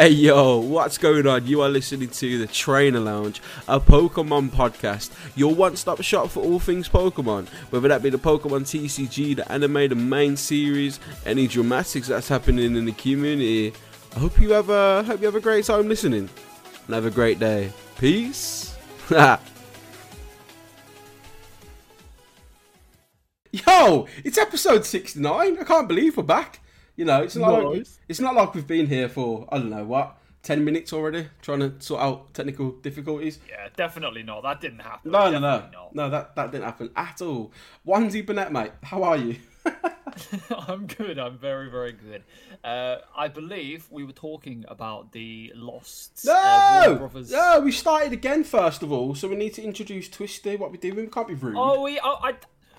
Hey yo, what's going on? You are listening to the Trainer Lounge, a Pokemon podcast, your one stop shop for all things Pokemon. Whether that be the Pokemon TCG, the anime, the main series, any dramatics that's happening in the community. I hope you have a hope you have a great time listening. And have a great day. Peace. Yo, it's episode 69. I can't believe we're back. You know, it's not like it's not like we've been here for I don't know what ten minutes already trying to sort out technical difficulties. Yeah, definitely not. That didn't happen. No, no, no, Definitely not. no. That that didn't happen at all. Onesie Burnett, mate. How are you? I'm good. I'm very, very good. Uh, I believe we were talking about the lost uh, No, Brothers. no. We started again first of all, so we need to introduce Twisty. What we're doing? We can't be rude. Oh, we. Oh, I.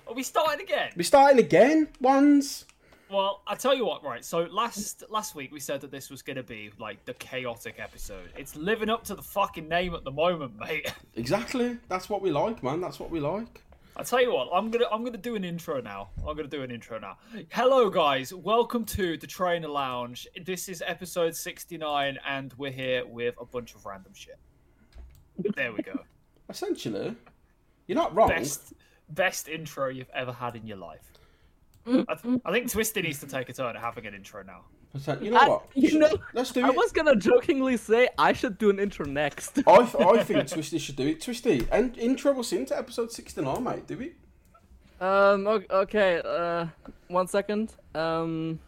Are we starting again? We're starting again. Ones. Well, I tell you what, right? So last last week we said that this was going to be like the chaotic episode. It's living up to the fucking name at the moment, mate. Exactly. That's what we like, man. That's what we like. I tell you what, I'm gonna I'm gonna do an intro now. I'm gonna do an intro now. Hello guys, welcome to the Trainer Lounge. This is episode 69, and we're here with a bunch of random shit. There we go. Essentially, you're not wrong. Best best intro you've ever had in your life. I, th- I think Twisty needs to take a turn at having an intro now. Percent- You know I- what? you know, Let's do I it. was gonna jokingly say I should do an intro next. I, th- I think Twisty should do it. Twisty, and intro us into episode 69, mate. Do we? Um. Okay. Uh. One second. Um.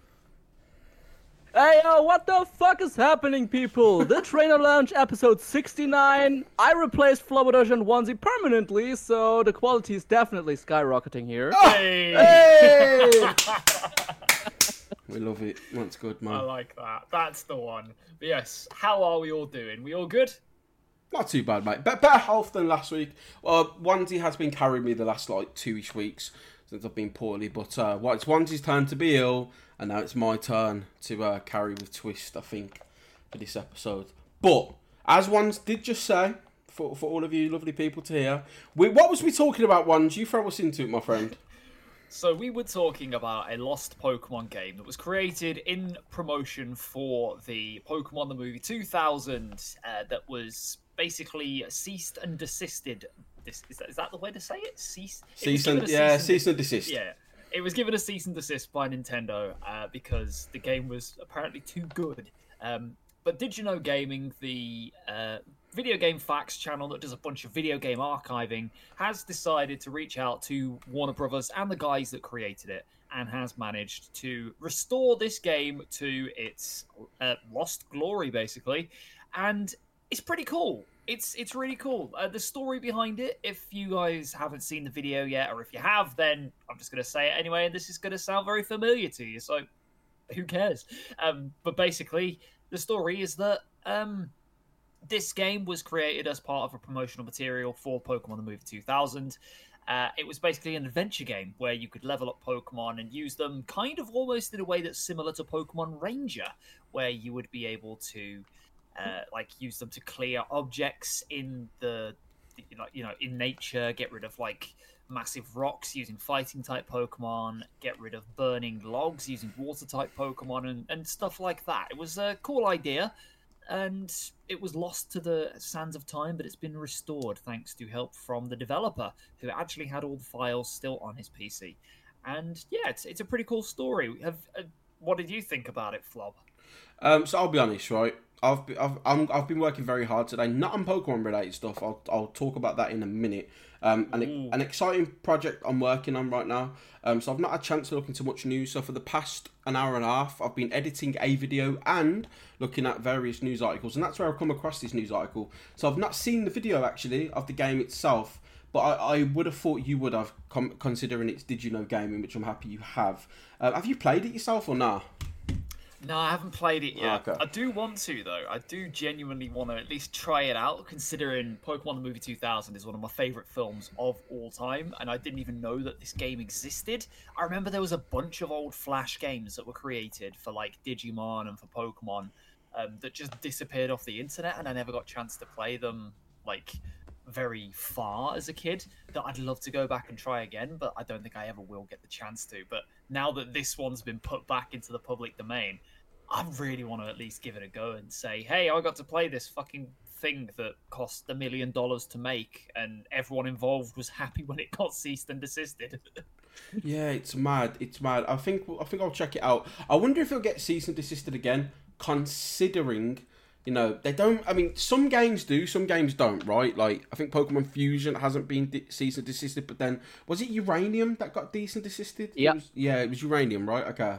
Hey yo, what the fuck is happening, people? The Trainer Lounge episode 69. I replaced Flobadosh and Onesie permanently, so the quality is definitely skyrocketing here. Hey, Hey! we love it. That's good, mate. I like that. That's the one. But yes, how are we all doing? We all good? Not too bad, mate. Better health than last week. Well, Onesie has been carrying me the last like two-ish weeks since I've been poorly. But uh, well, it's Onesie's turn to be ill, and now it's my turn to uh, carry with Twist. I think for this episode. But as ones did just say, for for all of you lovely people to hear, we, what was we talking about? Ones, you throw us into it, my friend. So we were talking about a lost Pokemon game that was created in promotion for the Pokemon the Movie 2000 uh, that was basically ceased and desisted. This, is, that, is that the way to say it? Cease. Cease and yeah, cease and desist. Yeah, it was given a cease and desist by Nintendo uh, because the game was apparently too good. Um, but did you know gaming, the uh, video game facts channel that does a bunch of video game archiving, has decided to reach out to Warner Brothers and the guys that created it, and has managed to restore this game to its uh, lost glory, basically. And it's pretty cool. It's it's really cool. Uh, the story behind it. If you guys haven't seen the video yet, or if you have, then I'm just gonna say it anyway, and this is gonna sound very familiar to you. So who cares? Um, but basically, the story is that um, this game was created as part of a promotional material for Pokemon the Movie 2000. Uh, it was basically an adventure game where you could level up Pokemon and use them kind of almost in a way that's similar to Pokemon Ranger, where you would be able to uh, like use them to clear objects in the know, you know in nature, get rid of like massive rocks using fighting type Pokemon, get rid of burning logs using water type Pokemon, and, and stuff like that. It was a cool idea, and it was lost to the sands of time, but it's been restored thanks to help from the developer, who actually had all the files still on his PC. And yeah, it's, it's a pretty cool story. Have uh, what did you think about it, Flob? Um, so I'll be honest, right? I've be- I've I'm, I've been working very hard today, not on Pokemon related stuff. I'll I'll talk about that in a minute. Um, an Ooh. an exciting project I'm working on right now. Um, so I've not had a chance to look into much news. So for the past an hour and a half, I've been editing a video and looking at various news articles, and that's where I've come across this news article. So I've not seen the video actually of the game itself. But I, I would have thought you would have, com- considering it's Did You Know Gaming, which I'm happy you have. Uh, have you played it yourself or not? No, I haven't played it yet. Okay. I do want to though. I do genuinely want to at least try it out, considering Pokemon the Movie 2000 is one of my favorite films of all time, and I didn't even know that this game existed. I remember there was a bunch of old Flash games that were created for like Digimon and for Pokemon um, that just disappeared off the internet, and I never got a chance to play them like very far as a kid that I'd love to go back and try again, but I don't think I ever will get the chance to. But now that this one's been put back into the public domain, I really want to at least give it a go and say, hey, I got to play this fucking thing that cost a million dollars to make, and everyone involved was happy when it got ceased and desisted. Yeah, it's mad. It's mad. I think I think I'll check it out. I wonder if it'll get ceased and desisted again, considering you know they don't. I mean, some games do, some games don't, right? Like I think Pokemon Fusion hasn't been de- cease and desisted, but then was it Uranium that got cease and desisted? Yeah. yeah, it was Uranium, right? Okay.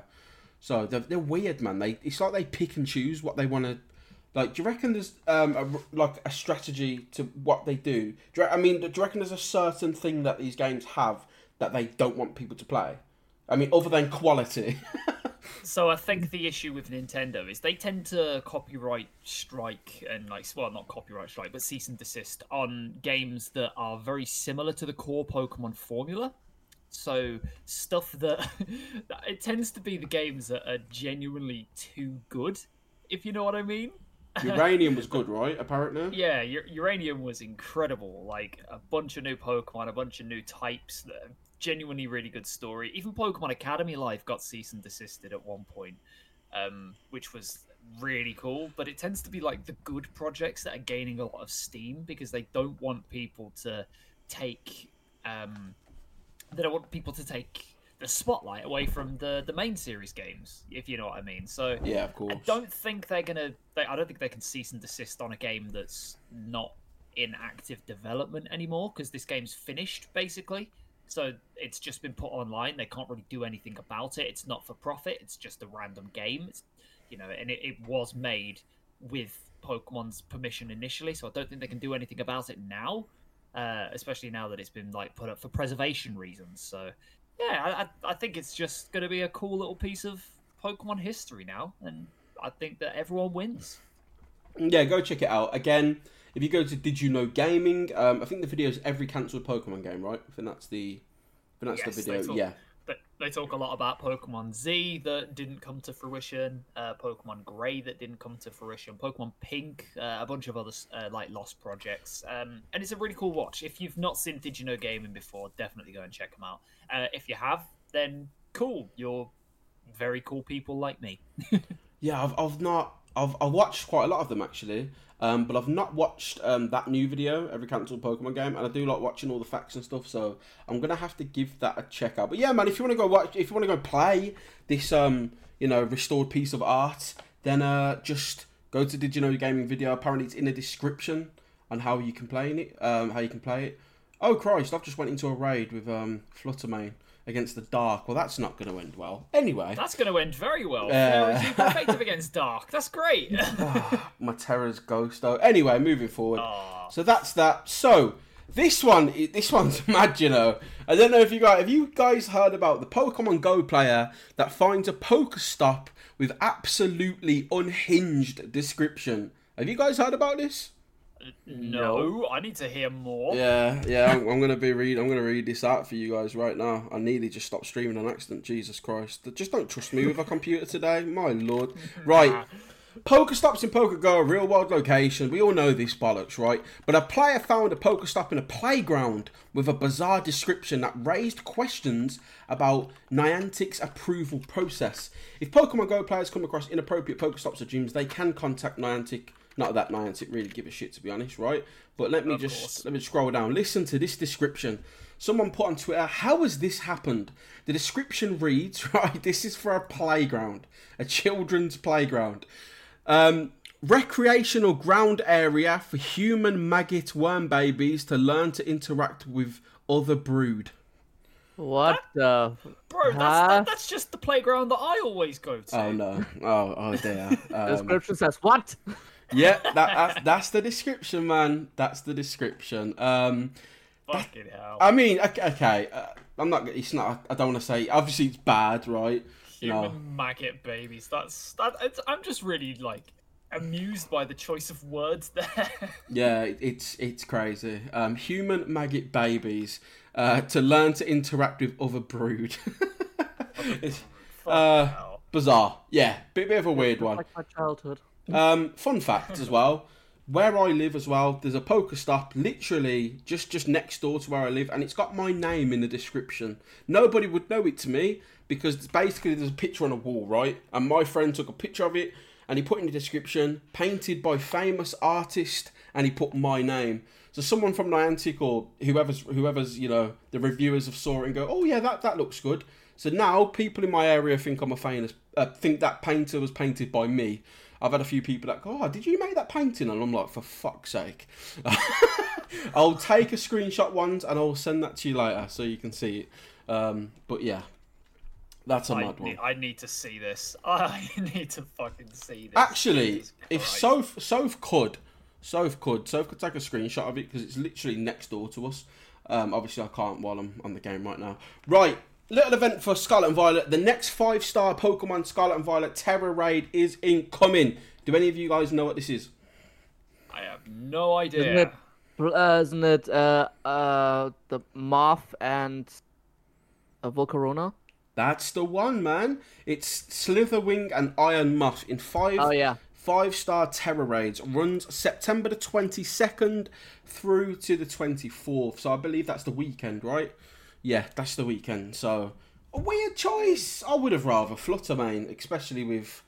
So they're, they're weird, man. They it's like they pick and choose what they want to. Like, do you reckon there's um a, like a strategy to what they do? do you, I mean, do you reckon there's a certain thing that these games have that they don't want people to play? I mean, other than quality. So I think the issue with Nintendo is they tend to copyright strike and like well not copyright strike but cease and desist on games that are very similar to the core Pokemon formula. So stuff that it tends to be the games that are genuinely too good, if you know what I mean. Uranium was good, right? Apparently. Yeah, U- Uranium was incredible. Like a bunch of new Pokemon, a bunch of new types. That genuinely really good story. Even Pokemon Academy Life got cease and desisted at one point, um, which was really cool. But it tends to be like the good projects that are gaining a lot of steam because they don't want people to take. Um, they don't want people to take the spotlight away from the the main series games, if you know what I mean. So Yeah, of course. I don't think they're gonna. They, I don't think they can cease and desist on a game that's not in active development anymore because this game's finished basically. So it's just been put online. They can't really do anything about it. It's not for profit. It's just a random game. It's, you know, and it, it was made with Pokemon's permission initially. So I don't think they can do anything about it now. Uh, especially now that it's been like put up for preservation reasons. So yeah, I, I I think it's just going to be a cool little piece of Pokemon history now, and I think that everyone wins. Yeah, go check it out. Again, if you go to Did You Know Gaming, um, I think the video is every cancelled Pokemon game, right? I think that's the, I think that's Yes, the video. Yeah. They talk a lot about Pokemon Z that didn't come to fruition, uh, Pokemon Grey that didn't come to fruition, Pokemon Pink, uh, a bunch of other uh, like lost projects, um, and it's a really cool watch. If you've not seen Did You Know Gaming before, definitely go and check them out. Uh, if you have, then cool, you're very cool people like me. Yeah, I've, I've not. I've, I've watched quite a lot of them actually, um, but I've not watched um, that new video, every cancelled Pokemon game, and I do like watching all the facts and stuff. So I'm gonna have to give that a check out. But yeah, man, if you want to go watch, if you want to go play this, um, you know, restored piece of art, then uh, just go to Did You Know Gaming video. Apparently, it's in the description on how you can play it, um, how you can play it. Oh Christ! I've just went into a raid with um, Fluttermane against the Dark. Well, that's not going to end well. Anyway. That's going to end very well. Uh, Super effective against Dark. That's great. Ah, my Tera's ghost though. Anyway, moving forward. Aw. So that's that. So this one, this one's mad. You know, I don't know if you guys, have you guys heard about the Pokemon Go player that finds a Pokestop with absolutely unhinged description? Have you guys heard about this? No, I need to hear more. Yeah, yeah. I'm, I'm gonna be read. I'm gonna read this out for you guys right now. I nearly just stopped streaming on accident. Jesus Christ! Just don't trust me with a computer today. My lord. Right. Pokestops in PokeGo are real world location. We all know this bollocks, right? But a player found a Pokestop in a playground with a bizarre description that raised questions about Niantic's approval process. If Pokemon Go players come across inappropriate Pokestops or gyms, they can contact Niantic. Not that Niantic really give a shit, to be honest, right? But let me Of just course. let me scroll down. Listen to this description. Someone put on Twitter, "How has this happened?" The description reads, "Right, this is for a playground, a children's playground." Um, recreational ground area for human maggot worm babies to learn to interact with other brood. What the? Bro, that's, Huh? that, that's just the playground that I always go to. Oh no! Oh oh dear. The Um, description says what? Yeah, that, that's that's the description, man. That's the description. Um, Fucking hell. I mean, okay, okay uh, I'm not. It's not. I don't want to say. Obviously, it's bad, right? You Human know. maggot babies. That's that. It's, I'm just really like amused by the choice of words there. Yeah, it's it's crazy. Um, human maggot babies uh, to learn to interact with other brood. it's uh, hell. bizarre. Yeah, bit bit of a weird one. Like my childhood. Um, fun fact as well. where I live as well, there's a Pokestop literally just just next door to where I live, and it's got my name in the description. Nobody would know it to me because basically there's a picture on a wall, right? And my friend took a picture of it and he put in the description, painted by famous artist, and he put my name. So someone from Niantic or whoever's whoever's you know the reviewers have saw it and go, oh yeah, that that looks good. So now people in my area think I'm a famous, uh, think that painter was painted by me. I've had a few people that go, oh, did you make that painting? And I'm like, for fuck's sake. I'll take a screenshot once and I'll send that to you later so you can see it. Um, but yeah, that's a I mad one. I need to see this. I need to fucking see this. Actually, if. Soph, Soph could, Soph could, Soph could take a screenshot of it because it's literally next door to us. Um, obviously, I can't while I'm on the game right now. Right, little event for Scarlet and Violet. The next five star Pokemon Scarlet and Violet Tera Raid is incoming. Do any of you guys know what this is? I have no idea. Isn't idea. it, uh, isn't it uh, uh, the Moth and uh, Volcarona? That's the one, man. It's Slitherwing and Iron Moth in five Oh yeah. five star Tera raids. Runs September the twenty second through to the twenty fourth. So I believe that's the weekend, right? Yeah, that's the weekend. So a weird choice. I would have rather Flutter Mane, especially with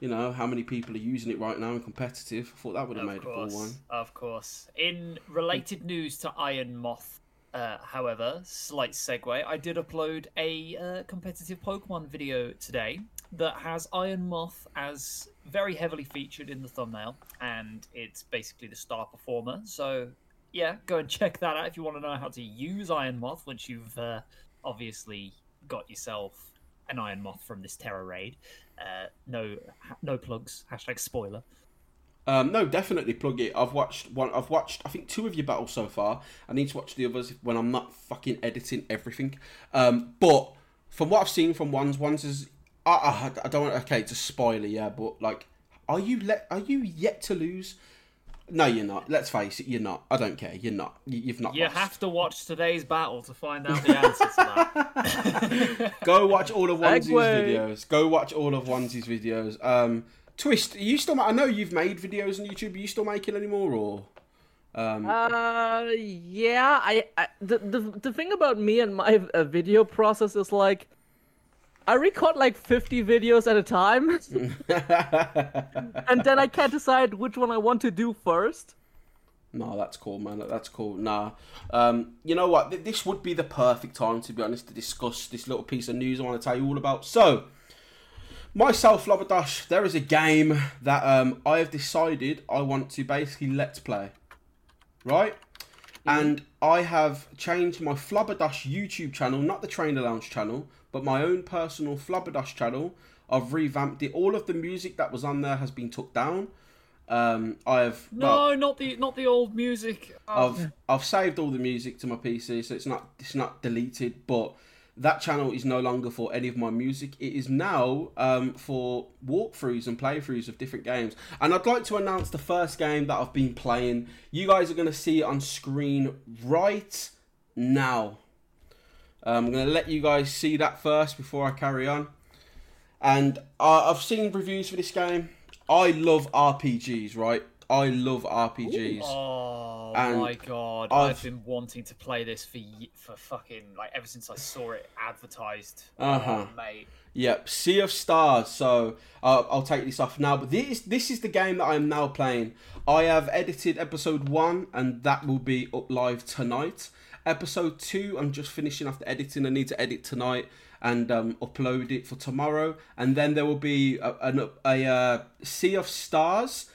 you know how many people are using it right now in competitive. I thought that would have Of made a cool one. of course. In related news to Iron Moth, uh, however, slight segue, I did upload a uh, competitive Pokemon video today that has Iron Moth as very heavily featured in the thumbnail, and it's basically the star performer. So, yeah, go and check that out if you want to know how to use Iron Moth once you've uh, obviously got yourself an Iron Moth from this Tera Raid. Uh, no, no plugs. Hashtag spoiler. Um, no, definitely plug it. I've watched one. I've watched. I think two of your battles so far. I need to watch the others when I'm not fucking editing everything. Um, but from what I've seen from ones, ones is. I, I, don't want. Okay, it's a spoiler, yeah. But like, are you let? Are you yet to lose? No, you're not. Let's face it, you're not. I don't care. You're not. You, you've not. You lost. have to watch today's battle to find out the answer to that. Go watch all of Onesie's Segue. videos. Go watch all of Onesie's videos. Um, Twist, are you still? ma- I know you've made videos on YouTube. Are you still making any more, or? Um, Uh, yeah. I, I the, the the thing about me and my uh, video process is like, I record like 50 videos at a time, and then I can't decide which one I want to do first. No, that's cool, man. That's cool. Nah, um, you know what? This would be the perfect time, to be honest, to discuss this little piece of news I want to tell you all about. So, myself, Flobadosh, there is a game that um, I have decided I want to basically let's play, right? And I have changed my Flobadosh YouTube channel, not the Trainer Lounge channel, but my own personal Flobadosh channel. I've revamped it. All of the music that was on there has been took down. Um, I have well, no, not the not the old music. Oh, I've I've saved all the music to my PC, so it's not it's not deleted. But that channel is no longer for any of my music. It is now um, for walkthroughs and playthroughs of different games. And I'd like to announce the first game that I've been playing. You guys are going to see it on screen right now. Um, I'm going to let you guys see that first before I carry on. And uh, I've seen reviews for this game. I love RPGs, right? I love RPGs. Oh And my god! I've- I've... been wanting to play this for for fucking like ever since I saw it advertised. Uh-huh. Oh, mate. Yep, Sea of Stars. So uh, I'll take this off now. But this this is the game that I am now playing. I have edited episode one, and that will be up live tonight. Episode two, I'm just finishing off the editing. I need to edit tonight and um, upload it for tomorrow. And then there will be a, an, a, uh Sea of Stars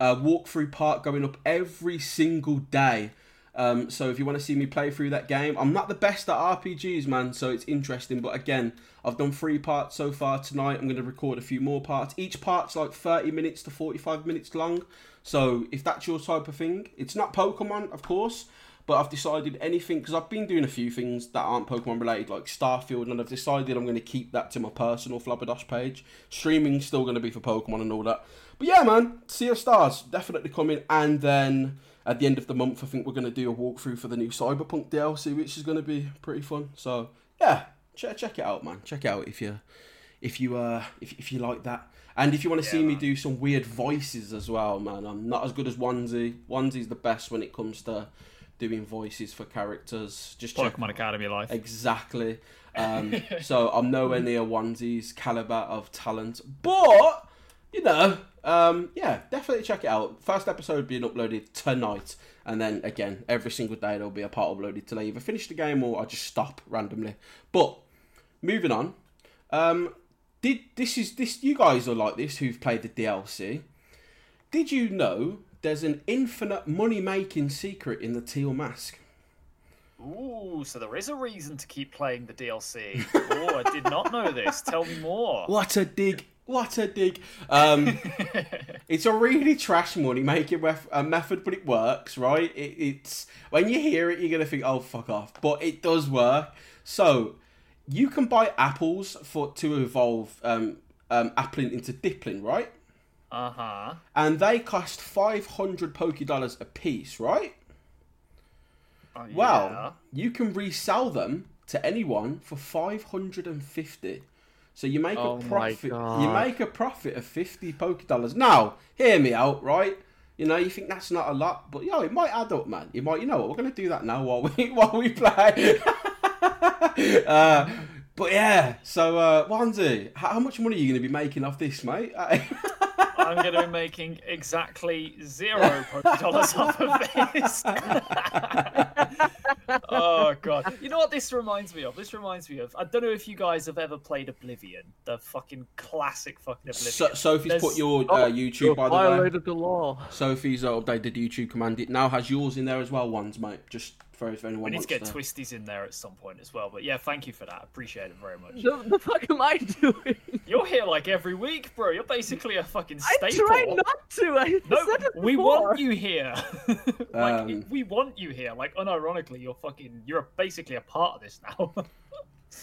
uh, walkthrough part going up every single day. Um, so if you want to see me play through that game, I'm not the best at RPGs, man. So it's interesting. But again, I've done three parts so far tonight. I'm going to record a few more parts. Each part's like 30 minutes to 45 minutes long. So if that's your type of thing, it's not Pokemon, of course. But I've decided anything because I've been doing a few things that aren't Pokemon related, like Starfield, and I've decided I'm going to keep that to my personal Flobadosh page. Streaming's still going to be for Pokemon and all that. But yeah, man, Sea of Stars definitely coming, and then at the end of the month, I think we're going to do a walkthrough for the new Cyberpunk DLC, which is going to be pretty fun. So yeah, check check it out, man. Check it out if you if you uh if, if you like that. And if you want to Yeah, see me do some weird voices as well, man, I'm not as good as Onesie. Onesie's the best when it comes to doing voices for characters. Just check Pokemon Academy life. Exactly. Um, so I'm nowhere near Onesie's caliber of talent, but you know, um, yeah, definitely check it out. First episode being uploaded tonight, and then again every single day there'll be a part uploaded till I either finish the game or I just stop randomly. But moving on, um, did this is this you guys are like this who've played the DLC? Did you know there's an infinite money making secret in the teal mask? Ooh, so there is a reason to keep playing the DLC. oh, I did not know this. Tell me more. What a dig! What a dig! Um, it's a really trash money making ref- uh, method, but it works, right? It, it's when you hear it, you're gonna think, "Oh, fuck off," but it does work. So you can buy apples for to evolve um, um, Applin into Dipplin, right? Uh huh. And they cost five hundred Poké Dollars a piece, right? Oh, Well, you can resell them to anyone for five hundred and fifty. So you make Oh a profit. You make a profit of fifty poke dollars. Now, hear me out, right? You know, you think that's not a lot, but yo, it might add up, man. You might, you know what? We're gonna do that now while we while we play. uh, but yeah, so uh, Onesie, how, how much money are you gonna be making off this, mate? I'm going to be making exactly zero dollars off of this. oh god! You know what this reminds me of? This reminds me of. I don't know if you guys have ever played Oblivion, the fucking classic fucking Oblivion. so, Sophie's There's- put your Oh, uh, You YouTube by the way. violated the law. Sophie's uh, updated YouTube command. It now has yours in there as well, ones, mate. Just for if anyone We need to get to. twisties in there at some point as well. But yeah, thank you for that. Appreciate it very much. The, the fuck am I doing? You're here like every week, bro. You're basically a fucking staple. I staple. tried not to. I No, said it we before. want you here. like Um, we want you here. Like unironically, you're fucking. You're basically a part of this now.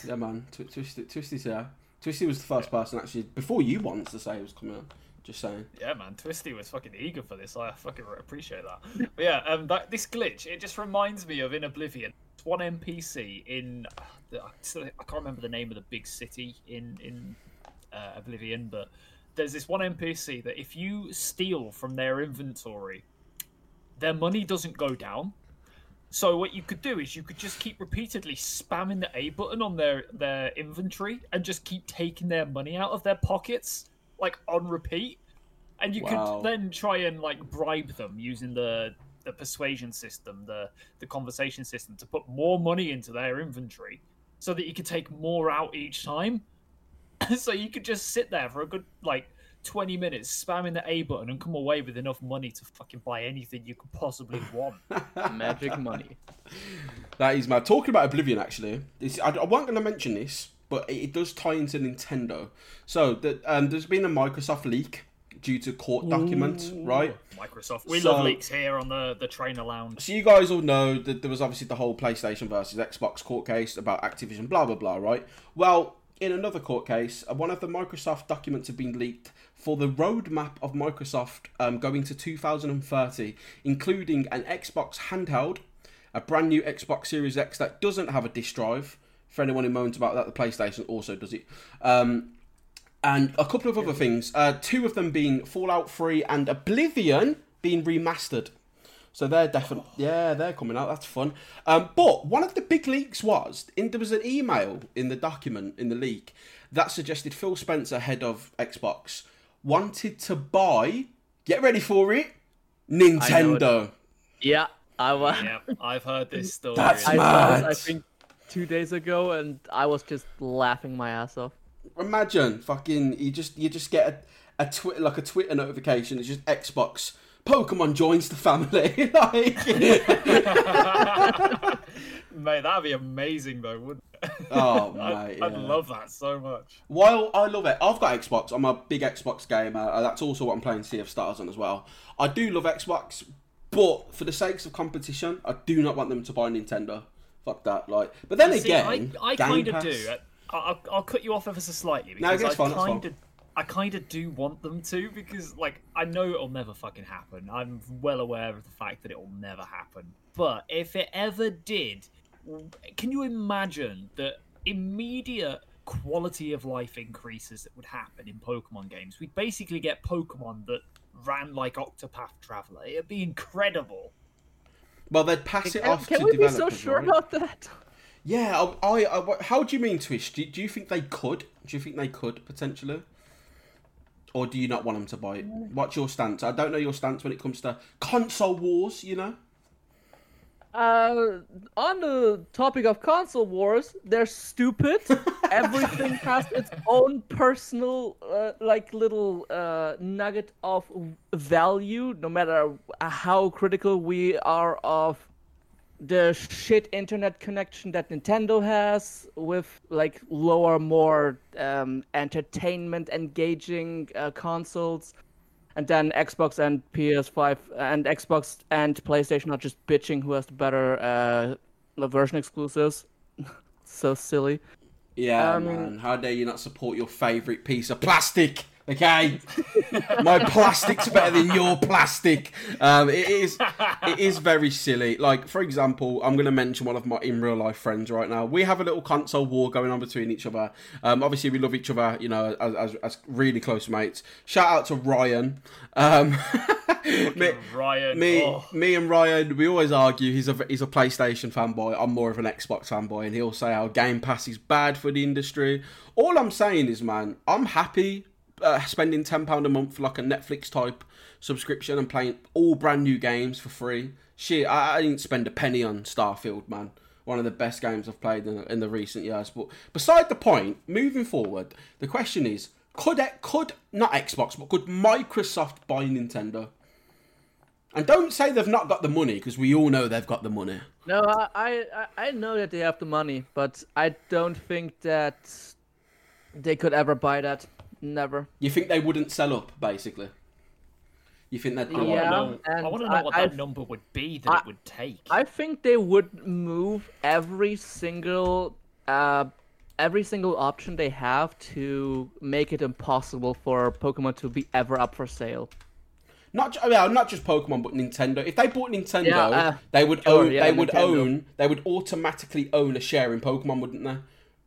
Yeah, man. Tw- Twisty, Twisty's here. Twisty was the first person actually before you wanted to say it was coming on. Just saying. yeah, man. Twisty was fucking eager for this. I fucking appreciate that. But yeah, um, that this glitch it just reminds me of in Oblivion. One NPC in the, I I can't remember the name of the big city in in uh, Oblivion, but there's this one NPC that if you steal from their inventory, their money doesn't go down. So what you could do is you could just keep repeatedly spamming the A button on their their inventory and just keep taking their money out of their pockets like on repeat. And you Wow. could then try and like bribe them using the the persuasion system, the the conversation system to put more money into their inventory so that you could take more out each time. so you could just sit there for a good like 20 minutes spamming the A button and come away with enough money to fucking buy anything you could possibly want. Magic money. That is mad. Talking about Oblivion, actually, this, I, I wasn't going to mention this, but it, it does tie into Nintendo. So the, um, there's been a Microsoft leak due to court documents, right? Microsoft. We So- love leaks here on the, the trainer lounge. So you guys all know that there was obviously the whole PlayStation versus Xbox court case about Activision, blah blah blah, right? Well, in another court case, uh, one of the Microsoft documents have been leaked for the roadmap of Microsoft um, going to 2030, including an Xbox handheld, a brand new Xbox Series X that doesn't have a disk drive. For anyone who moans about that, the PlayStation also does it. Um, and a couple of other things. Uh, two of them being Fallout 3 and Oblivion being remastered. So they're definitely yeah they're coming out. That's fun. Um, but one of the big leaks was in, there was an email in the document in the leak that suggested Phil Spencer, head of Xbox, wanted to buy. Get ready for it, Nintendo. Yeah, I was. Yep, I've heard this story. That's I mad. saw I think two days ago, and I was just laughing my ass off. Imagine fucking you just you just get a, a twi- like a Twitter notification. It's just Xbox. Pokemon joins the family. like, Mate, that'd be amazing though, wouldn't it? oh I'd, mate, I'd love that so much. While I love it, I've got Xbox. I'm a big Xbox gamer. Uh, that's also what I'm playing Sea of Stars on as well. I do love Xbox, but for the sakes of competition, I do not want them to buy Nintendo. Fuck that. Like, but then See, again, I, uh, I kind of do. I'll, I'll cut you off ever so slightly No, because that's I fine, that's fine. kind of, I kind of do want them to because, like, I know it'll never fucking happen. I'm well aware of the fact that it will never happen. But if it ever did, can you imagine the immediate quality of life increases that would happen in Pokemon games. We'd basically get Pokemon that ran like Octopath Traveler. It'd be incredible. Well, they'd pass it Can, off can to we be so sure right? about that? Yeah, I, I, I- How do you mean, Twish? Do, do you think they could? Do you think they could potentially, or do you not want them to buy it? What's your stance? I don't know your stance when it comes to console wars. You know. Uh, on the topic of console wars, they're stupid. Everything has its own personal, uh, like little uh, nugget of value, no matter how critical we are of the shit internet connection that Nintendo has with like lower, more um, entertainment engaging uh, consoles. And then Xbox and PS5 and Xbox and PlayStation are just bitching who has the better uh, version exclusives. so silly. Yeah, Um, man. How dare you not support your favorite piece of plastic? Okay, my plastic's better than your plastic. Um, it is, it is very silly. Like, for example, I'm going to mention one of my in real life friends right now. We have a little console war going on between each other. Um, obviously, we love each other, you know, as, as, as really close mates. Shout out to Ryan. Um, me, Ryan, me, oh. me and Ryan, we always argue. He's a he's a PlayStation fanboy. I'm more of an Xbox fanboy, and he'll say our Game Pass is bad for the industry. All I'm saying is, man, I'm happy uh, spending ten pound a month for like a Netflix type subscription and playing all brand new games for free. Shit, I, I didn't spend a penny on Starfield, man. One of the best games I've played in, in the recent years. But beside the point, moving forward, the question is: Could could not Xbox, but could Microsoft buy Nintendo? And don't say they've not got the money, because we all know they've got the money. No, I, I I- I know that they have the money, but I don't think that they could ever buy that. Never. You think they wouldn't sell up, basically? You think they'd I want to Yeah, know. I want to know I- what I- that number would be that I- it would take. I think they would move every single uh every single option they have to make it impossible for Pokemon to be ever up for sale. Not well, not just Pokemon, but Nintendo. If they bought Nintendo, Yeah, uh, they would sure, own. yeah, they would own. They would automatically own a share in Pokemon, wouldn't they?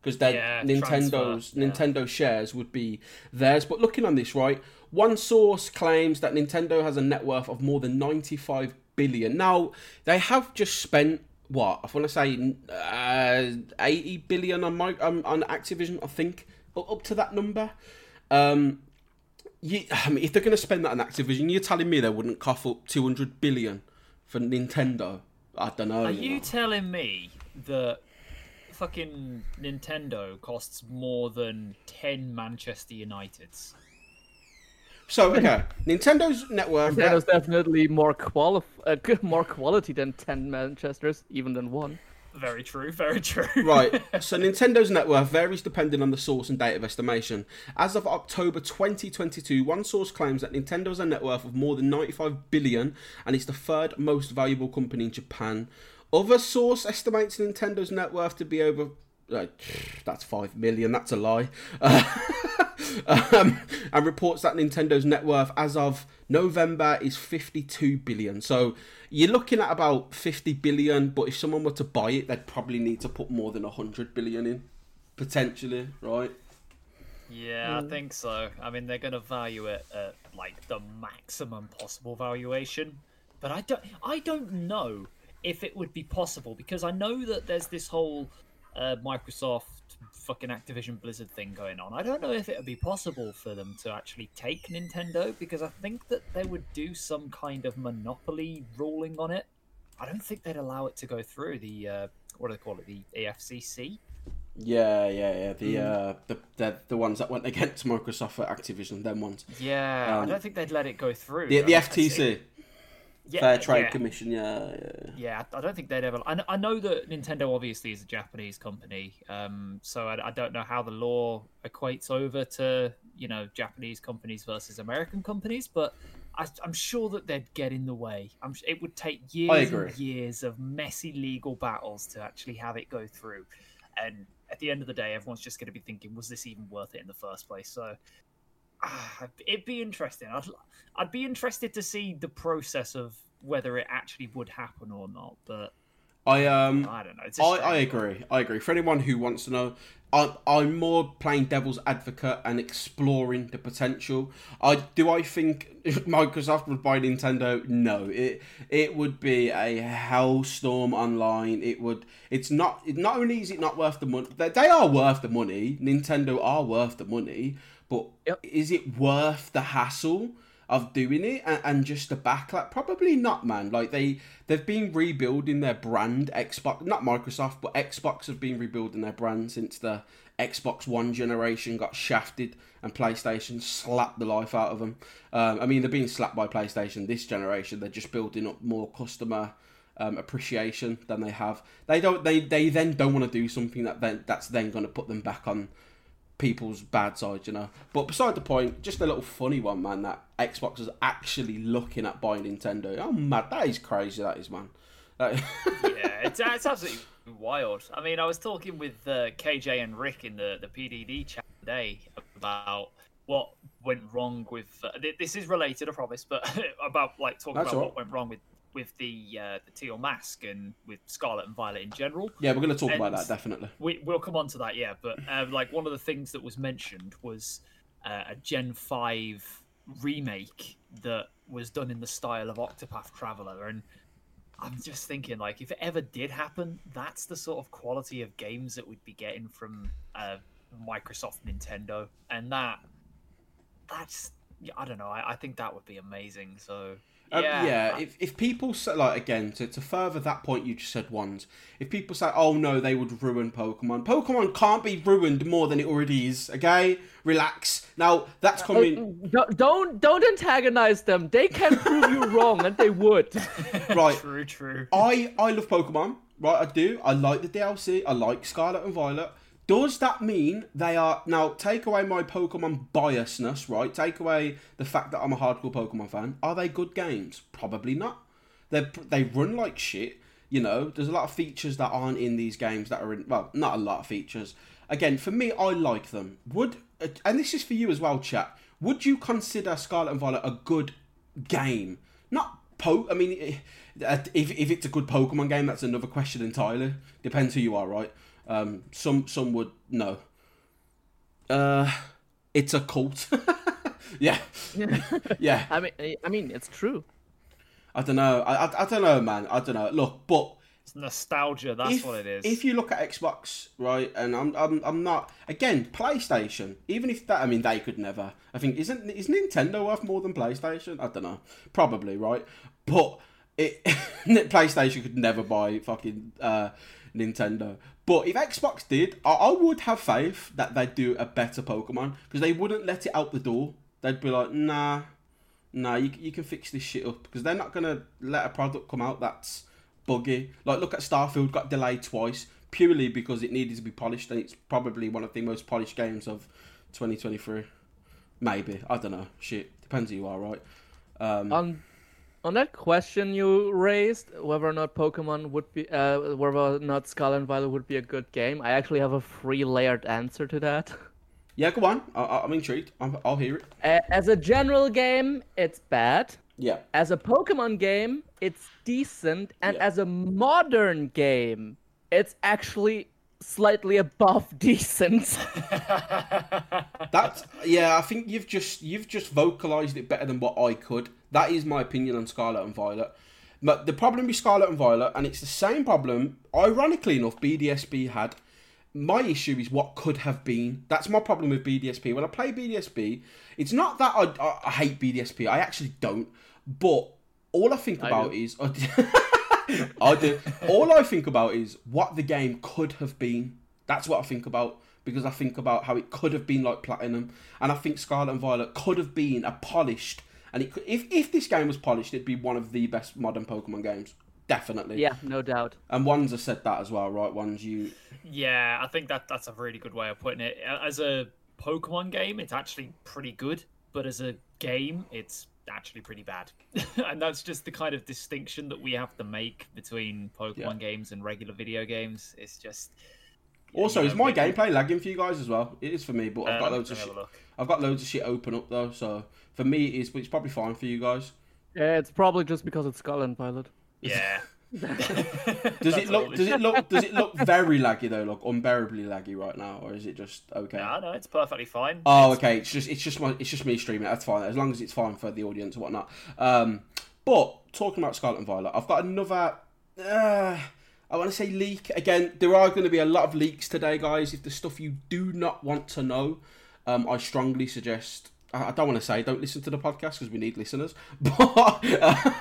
Because they Yeah, Nintendo's transfer, yeah. Nintendo shares would be theirs. But looking on this, right, one source claims that Nintendo has a net worth of more than ninety-five billion. Now they have just spent what I want to say uh, eighty billion on my um, on Activision. I think up to that number. Um, you, I mean, if they're going to spend that on Activision, you're telling me they wouldn't cough up 200 billion for Nintendo? I don't know. Are you you know. telling me that fucking Nintendo costs more than 10 Manchester Uniteds? so, okay. Nintendo's net worth. Nintendo's definitely more quali- uh, more quality than ten Manchesters, even than one. Very true, very true. Right, so Nintendo's net worth varies depending on the source and date of estimation. As of October 2022, one source claims that Nintendo has a net worth of more than 95 billion and is the third most valuable company in Japan. Other source estimates Nintendo's net worth to be over. Like, that's 5 million, that's a lie. um, and reports that Nintendo's net worth as of November is 52 billion. So you're looking at about 50 billion, but if someone were to buy it, they'd probably need to put more than 100 billion in, potentially, right? Yeah, I think so. I mean, they're going to value it at like the maximum possible valuation, but I don't. I don't know if it would be possible because I know that there's this whole uh, Microsoft fucking Activision Blizzard thing going on. I don't know if it would be possible for them to actually take Nintendo because I think that they would do some kind of monopoly ruling on it. I don't think they'd allow it to go through the uh, what do they call it, the AFCC. Yeah, yeah, yeah. The uh, the, the the ones that went against Microsoft for Activision, them ones. Yeah, I Um, don't think they'd let it go through. The the FTC, yeah, Fair Trade yeah. Commission. Yeah, yeah. Yeah, I don't think they'd ever. I, I know that Nintendo obviously is a Japanese company, um, so I, I don't know how the law equates over to you know Japanese companies versus American companies, but I, I'm sure that they'd get in the way. I'm, it would take years and years of messy legal battles to actually have it go through, and at the end of the day, everyone's just going to be thinking, was this even worth it in the first place? So. Ah, It'd be interesting. I'd, I'd be interested to see the process of whether it actually would happen or not. But I um I don't know. I. I agree. I agree. For anyone who wants to know, I, I'm more playing devil's advocate and exploring the potential. I do. I think Microsoft would buy Nintendo. No, it it would be a hellstorm online. It would. It's not. Not only is it not worth the money. They are worth the money. Nintendo are worth the money. But Yep. is it worth the hassle? of doing it and, and just the backlash? Probably not man. Like they they've been rebuilding their brand. Xbox not microsoft but xbox have been rebuilding their brand since the xbox one generation got shafted and playstation slapped the life out of them. Um, i mean they're being slapped by playstation this generation. They're just building up more customer um, appreciation than they have. They don't they, they then don't want to do something that then that's then going to put them back on people's bad side, you know. But beside the point, just a little funny one, man. That Xbox is actually looking at buying Nintendo. Oh, mad! That is crazy. That is, man. That- yeah, it's, it's absolutely wild. I mean, I was talking with uh, KJ and Rick in the, the PDD chat today about what went wrong with. Uh, this is related, I promise, but about like talking That's about all what went wrong with with the uh, the teal mask and with Scarlet and Violet in general. yeah, we're going to talk about that definitely. We, we'll come on to that, yeah. But uh, like one of the things that was mentioned was uh, a Gen Five remake that was done in the style of Octopath Traveler, and I'm just thinking, like, if it ever did happen, that's the sort of quality of games that we'd be getting from uh, Microsoft, Nintendo, and that that's I don't know. I, I think that would be amazing. So Um, yeah, yeah, if, if people say, like, again, to, to further that point you just said once, if people say, oh no, they would ruin Pokemon, Pokemon can't be ruined more than it already is, okay? Relax. Now, that's coming. Don't don't, don't antagonize them. They can prove you wrong, and they would. Right. true, true. I I love Pokemon, right? I do. I like the DLC. I like Scarlet and Violet. Does that mean they are now? Take away my Pokemon biasness, right? Take away the fact that I'm a hardcore Pokemon fan. Are they good games? Probably not. They they run like shit. You know, there's a lot of features that aren't in these games that are in. Well, not a lot of features. Again, for me, I like them. Would and this is for you as well, chat. Would you consider Scarlet and Violet a good game? Not po. I mean, eh, if if it's a good Pokemon game, that's another question entirely. Depends who you are, right? Um, some some would no. Uh, it's a cult. yeah, yeah. I mean, I mean, it's true. I don't know. I, I I don't know, man. I don't know. Look, but It's nostalgia. That's if, what it is. If you look at Xbox, right, and I'm, I'm, I'm not again PlayStation. Even if that, I mean, they could never. I think isn't is Nintendo worth more than PlayStation? I don't know. Probably right, but it PlayStation could never buy fucking uh, Nintendo. But if Xbox did, I, I would have faith that they'd do a better Pokemon because they wouldn't let it out the door. They'd be like, nah, nah, you, you can fix this shit up because they're not gonna let a product come out that's buggy. Like look at Starfield got delayed twice purely because it needed to be polished and it's probably one of the most polished games of 2023. Maybe I don't know. Shit depends who you are, right? Um, on that question you raised, whether or not Pokemon would be, uh, whether or not Scarlet and Violet would be a good game, I actually have a three layered answer to that. yeah, go on. I, I- I'm intrigued. I'm, I'll hear it. As a general game, it's bad. Yeah. As a Pokemon game, it's decent, and Yeah. as a modern game, it's actually slightly above decent. That's yeah, I think you've just you've just vocalized it better than what I could. That is my opinion on Scarlet and Violet. But the problem with Scarlet and Violet, and it's the same problem, ironically enough, BDSP had. My issue is what could have been. That's my problem with BDSP. When I play BDSP, it's not that I, I, I hate BDSP. I actually don't. But all I think about do. is I do. All I think about is what the game could have been. That's what I think about because I think about how it could have been like Platinum, and I think Scarlet and Violet could have been a polished. And it could, if if this game was polished, it'd be one of the best modern Pokemon games, definitely. yeah, no doubt. And ones have said that as well, right? Ones you. Yeah, I think that that's a really good way of putting it. As a Pokemon game, it's actually pretty good, but as a game, it's actually pretty bad. and that's just the kind of distinction that we have to make between Pokemon Yeah. games and regular video games. It's just Also, you is my gameplay lagging for you guys as well? It is for me, but I've got Um, loads of shit. have a look. I've got loads of shit open up though, so for me, it's it's probably fine for you guys. Yeah, it's probably just because it's Scarlet and Violet. Yeah, Does it look? Does it look? Does it look very laggy though? Like unbearably laggy right now, or is it just okay? No, no, it's perfectly fine. Oh, okay. It's just it's just my it's just me streaming. That's fine. As long as it's fine for the audience and whatnot. Um, but talking about Scarlet and Violet, I've got another. Uh, I want to say leak again. There are going to be a lot of leaks today, guys. If the stuff you do not want to know, um, I strongly suggest. I don't want to say don't listen to the podcast because we need listeners, but uh,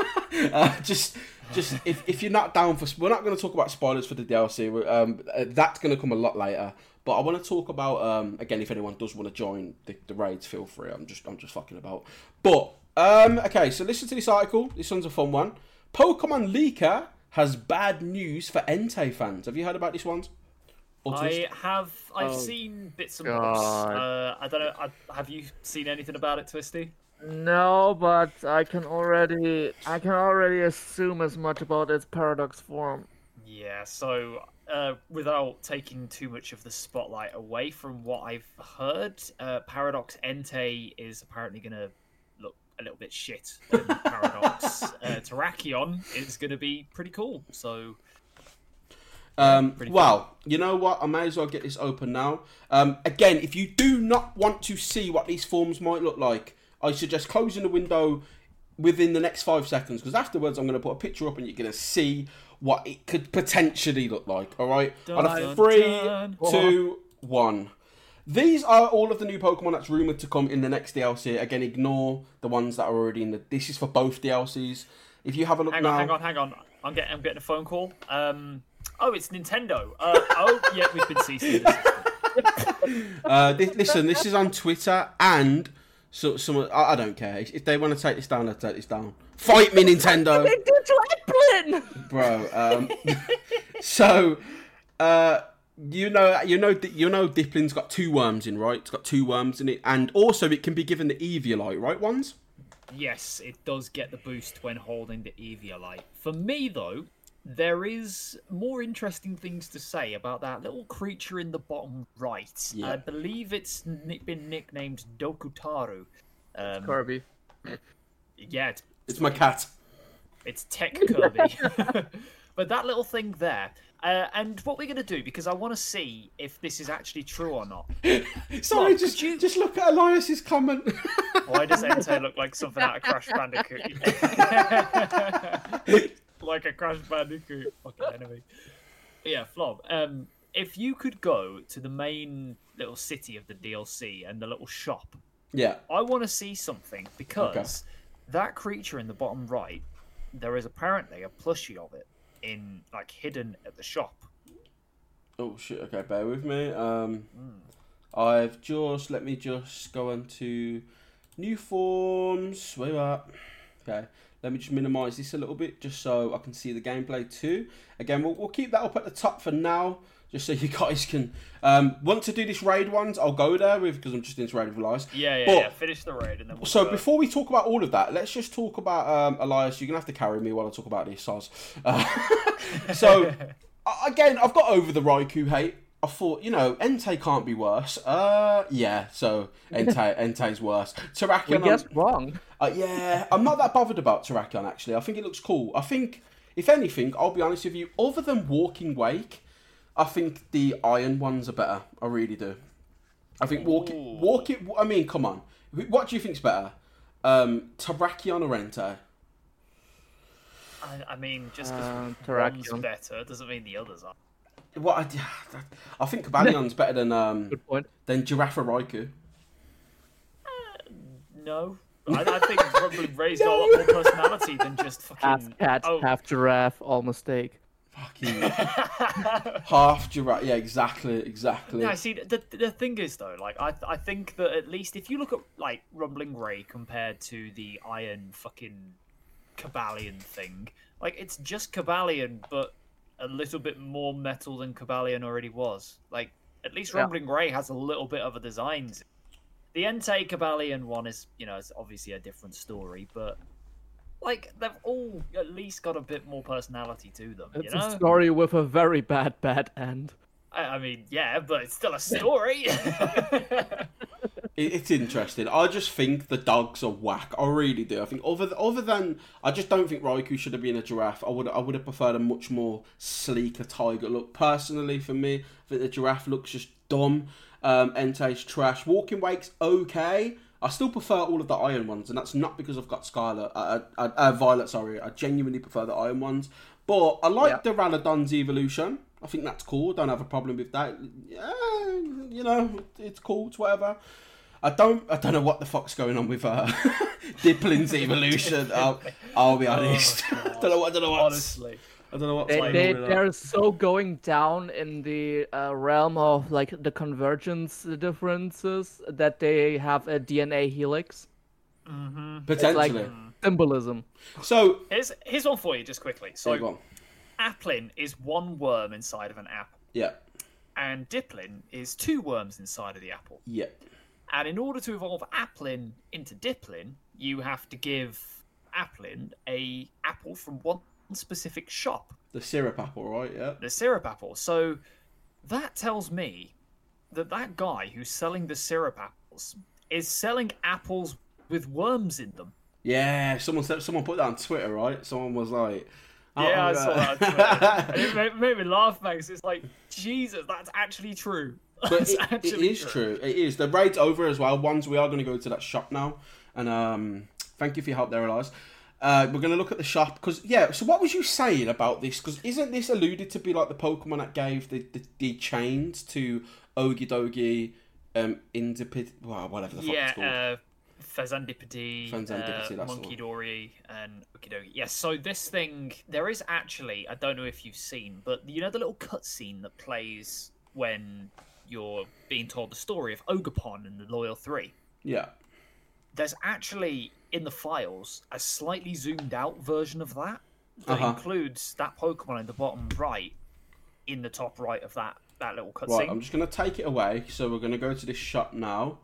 uh, just just if, if you're not down for, we're not going to talk about spoilers for the DLC. Um, uh, that's going to come a lot later. But I want to talk about um, again if anyone does want to join the, the raids, feel free. I'm just I'm just fucking about. But um, okay, so listen to this article. This one's a fun one. Pokemon Leaker has bad news for Entei fans. Have you heard about this one? I have. I've Oh, seen bits and bobs. Uh, I don't know. I, have you seen anything about it, Twisty? No, but I can already I can already assume as much about its paradox form. Yeah. So, uh, without taking too much of the spotlight away from what I've heard, uh, Paradox Entei is apparently going to look a little bit shit. And Paradox uh, Terrakion is going to be pretty cool. So, Um, well, you know what? I may as well get this open now. Um, again, if you do not want to see what these forms might look like, I suggest closing the window within the next five seconds because afterwards I'm going to put a picture up and you're going to see what it could potentially look like. All right, on a Dun, three, dun. two, one. These are all of the new Pokemon that's rumored to come in the next DLC. Again, ignore the ones that are already in the. This is for both DLCs. If you have a look hang now, on, hang on, hang on. I'm getting, I'm getting a phone call. Um, oh, it's Nintendo. Uh, oh, yeah, we've been ceasing. Uh, this, listen, this is on Twitter and so some. I, I don't care if they want to take this down. Let's take this down. Fight me, Nintendo, They did to Applin! bro. Um, so, uh, you know, you know, you know, Dipplin's got two worms in, right? It's got two worms in it, and also it can be given the Eviolite, right? Ones. Yes, it does get the boost when holding the Eviolite. For me, though, there is more interesting things to say about that little creature in the bottom right. Yeah. I believe it's been nicknamed Dokutaru. Um, Kirby. yeah, it's, It's my cat. it's Tech Kirby. but that little thing there. Uh, and what we're going to do, because I want to see if this is actually true or not. Sorry, Mark, just you- just look at Elias's comment. Why does Entei look like something out of Crash Bandicoot? Like a Crash Bandicoot fucking enemy. Yeah, Flob. Um, if you could go to the main little city of the DLC and the little shop, yeah. I want to see something because that creature in the bottom right, there is apparently a plushie of it in like hidden at the shop. Oh shit. Okay, bear with me. Um, Hmm. I've just let me just go into new forms. Where you at? Okay. Let me just minimize this a little bit just so I can see the gameplay too. Again, we'll, we'll keep that up at the top for now, just so you guys can um, want to do this raid ones. I'll go there with because I'm just into raid with Elias. Yeah, yeah, But- yeah. Finish the raid and then we'll So go. before we talk about all of that, let's just talk about um, Elias. You're gonna have to carry me while I talk about this, Soz. Uh, so again, I've got over the Raikou hate. I thought, you know, Entei can't be worse. Uh, yeah. So Entei, Entei's worse. We Terrakion, I'm- wrong. uh, yeah, I'm not that bothered about Terrakion actually. I think it looks cool. I think, if anything, I'll be honest with you. Other than Walking Wake, I think the Iron ones are better. I really do. I think Walking Ooh. Walking. I mean, come on. What do you think's better, um, Terrakion or Entei? I, I mean, just because Um, one's better doesn't mean the others are. What I, I think Cobalion's better than um Good point. than Giraffe Raikou. No. I, I think Rumbling Ray's got a lot more personality than just fucking. Half cat, oh, half giraffe, all mistake. Fucking half giraffe. Yeah, exactly, exactly. No, see, the, the thing is though, like I I think that at least if you look at like Rumbling Ray compared to the Iron fucking Cobalion thing, like it's just Cobalion, but a little bit more metal than Cobalion already was. Like at least Yeah. Rumbling Ray has a little bit of a design. The Entei Cobalion one is, you know, it's obviously a different story, but like they've all at least got a bit more personality to them. It's you know? a story with a very bad, bad end. I, I mean, yeah, but it's still a story. It, it's interesting. I just think the dogs are whack. I really do. I think other other than I just don't think Raikou should have been a giraffe. I would I would have preferred a much more sleeker tiger look. Personally, for me, I think the giraffe looks just dumb. Um, Entei's trash. Walking Wake's okay. I still prefer all of the iron ones, and that's not because I've got Scarlet, uh, uh, uh, Violet. Sorry, I genuinely prefer the iron ones. But I like Yeah. the Raladon's evolution. I think that's cool. Don't have a problem with that. Yeah, you know, it's cool. It's whatever. I don't. I don't know what the fuck's going on with uh, Dipplin's evolution. I'll, I'll be honest. I don't know. What, I don't know what. Honestly. I don't know what's they, going they, on. They are so going down in the uh, realm of like the convergence differences that they have a DNA helix Hmm. Potentially. like symbolism. so, Here's here's one for you, just quickly. so So, Applin is one worm inside of an apple, yeah, and Dipplin is two worms inside of the apple. yeah, And in order to evolve Applin into Dipplin, you have to give Applin a apple from one specific shop, the syrup apple, right? Yeah. the syrup apple. So that tells me that that guy who's selling the syrup apples is selling apples with worms in them. Yeah, someone said someone put that on Twitter, right? Someone was like, oh, Yeah, I saw that. On Twitter. it made, made me laugh, Max. It's like, Jesus, that's actually true. But it, it is true. It is. The raid's over as well. Once we are going to go to that shop now, and um, thank you for your help there, Elias. Uh, we're going to look at the shop because yeah. So what was you saying about this? Because isn't this alluded to be like the Pokemon that gave the the, the chains to Okidogi, um, Indipid, well, whatever the fuck yeah, it's called. uh, Fezandipiti, Fezandipiti, uh, Monkey. Dory, and Okidogi. Yes, so this thing, there is actually, I don't know if you've seen, but you know the little cutscene that plays when you're being told the story of Ogerpon and the Loyal Three? yeah. There's actually, in the files, a slightly zoomed out version of that that Uh-huh. includes that Pokemon in the bottom right, in the top right of that, that little Right, cutscene. I'm just going to take it away. So we're going to go to this shot now.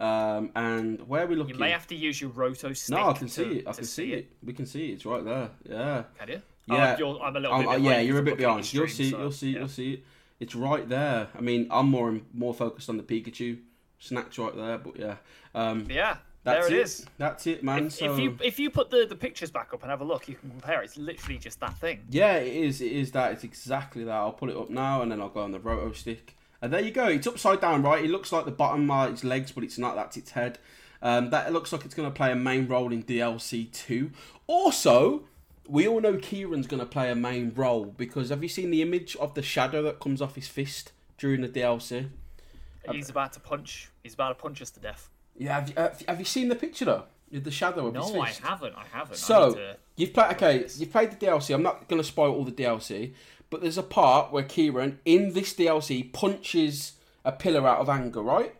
Um, and where are we looking? You may have to use your roto stick. no, I can to- see it. I can see it. We can see it. It's right there. Yeah. Can you? Yeah. Oh, you're, I'm a little Um, bit. uh, behind yeah, you're a I'm bit behind. your You'll see. stream, You'll see. yeah. You'll see it. It's right there. I mean, I'm more more focused on the Pikachu snacks right there, but yeah. Um, Yeah, that's there it it. is. That's it, man. If, so if you if you put the, the pictures back up and have a look, you can compare. It's literally just that thing. yeah, it is. It is that. It's exactly that. I'll pull it up now, and then I'll go on the roto stick. And there you go. It's upside down, right? It looks like the bottom are its legs, but it's not. That's its head. Um, that looks like it's going to play a main role in DLC two. Also, we all know Kieran's going to play a main role because have you seen the image of the shadow that comes off his fist during the DLC? He's about to punch. He's about to punch us to death. Yeah, have you, uh, have you seen the picture though? The shadow of his No, I haven't. I haven't. I So to- you've played okay. You've played the DLC. I'm not going to spoil all the DLC, but there's a part where Kieran in this DLC punches a pillar out of anger. Right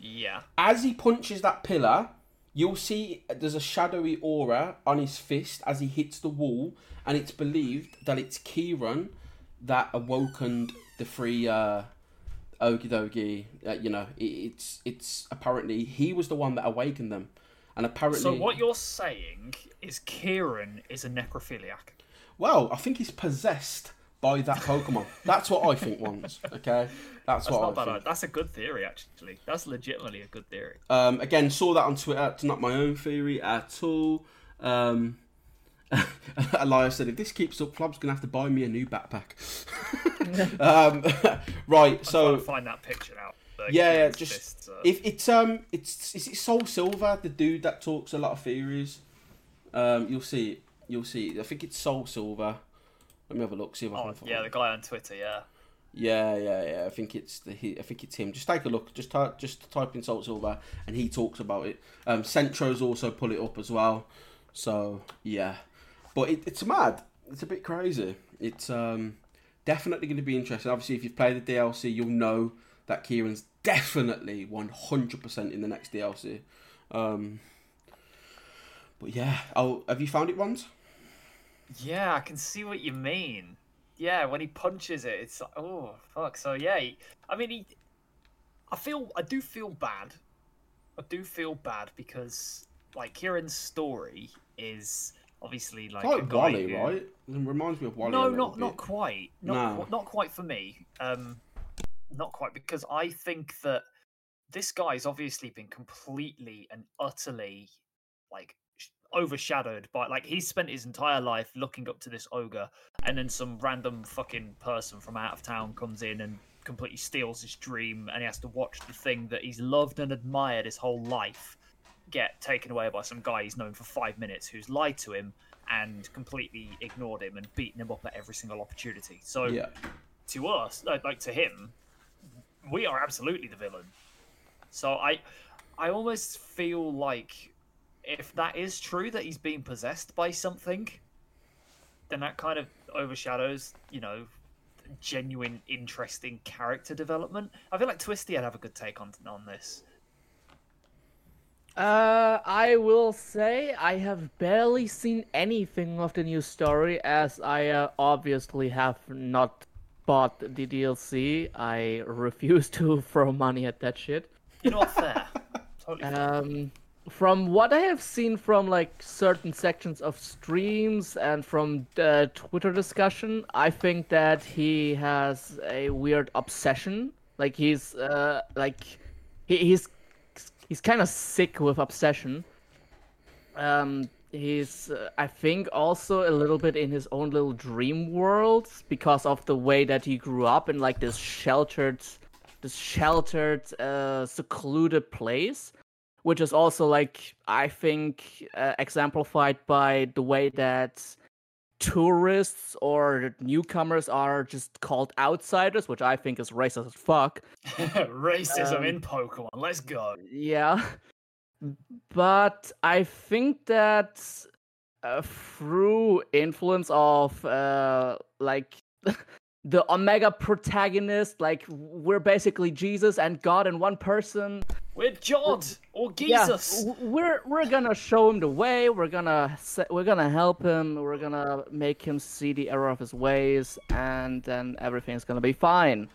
yeah. as he punches that pillar, you'll see there's a shadowy aura on his fist as he hits the wall, and it's believed that it's Kieran that awokened the three uh, Okidogi. Uh, you know, it, it's it's apparently he was the one that awakened them, and apparently. So what you're saying is Kieran is a necrophiliac. Well, I think he's possessed by that Pokemon. That's what I think once. Okay, that's, That's what not I think. That's a good theory, actually. That's legitimately a good theory. Um, again, saw that on Twitter. It's not my own theory at all. Um, Elias said, "If this keeps up, Flob's gonna have to buy me a new backpack." um, right. trying So find that picture out. yeah, yeah. Just fists, uh, if it's um, it's is it Soul Silver, the dude that talks a lot of theories. Um, you'll see it. You'll see it. I think it's Soul Silver. Let me have a look. See if I Oh, can find. yeah, the guy on Twitter. Yeah. Yeah, yeah, yeah. I think it's the he, I think it's him. Just take a look. Just type just type in Salt Silver, and he talks about it. Um, Centro's also pull it up as well. So yeah, but it, it's mad. It's a bit crazy. It's um definitely going to be interesting. Obviously, if you've played the DLC, you'll know that Kieran's definitely one hundred percent in the next DLC. Um, but yeah, oh, have you found it once? Yeah, I can see what you mean. Yeah, when he punches it, it's like, oh fuck. So yeah, he, I mean, he. I feel, I do feel bad. I do feel bad because like Kieran's story is obviously like, like Wally, who- right? It reminds me of Wally. No, not bit. not quite. Not No. qu- not quite for me. Um, not quite because I think that this guy's obviously been completely and utterly like overshadowed by like he spent his entire life looking up to this ogre and then some random fucking person from out of town comes in and completely steals his dream and he has to watch the thing that he's loved and admired his whole life get taken away by some guy he's known for five minutes who's lied to him and completely ignored him and beaten him up at every single opportunity so Yeah. to us, like, like to him, we are absolutely the villain. So I, I almost feel like if that is true that he's being possessed by something, then that kind of overshadows, you know, genuine, interesting character development. I feel like Twisty would have a good take on on this. Uh, I will say I have barely seen anything of the new story, as I uh, obviously have not bought the DLC. I refuse to throw money at that shit. You know what? Fair. totally. fair. Um, from what I have seen from like certain sections of streams and from the Twitter discussion, I think that he has a weird obsession. Like he's uh like he, he's he's kind of sick with obsession. Um, he's uh, I think also a little bit in his own little dream world because of the way that he grew up in like this sheltered, this sheltered, uh, secluded place which is also like I think uh, exemplified by the way that tourists or newcomers are just called outsiders, which I think is racist as fuck. Racism um, in Pokemon. Let's go. Yeah, but I think that uh, through influence of uh, like the Omega protagonist, like we're basically Jesus and God in one person. We're Jod or Jesus. w- we're we're gonna show him the way. We're gonna we're gonna help him. We're gonna make him see the error of his ways, and then everything's gonna be fine.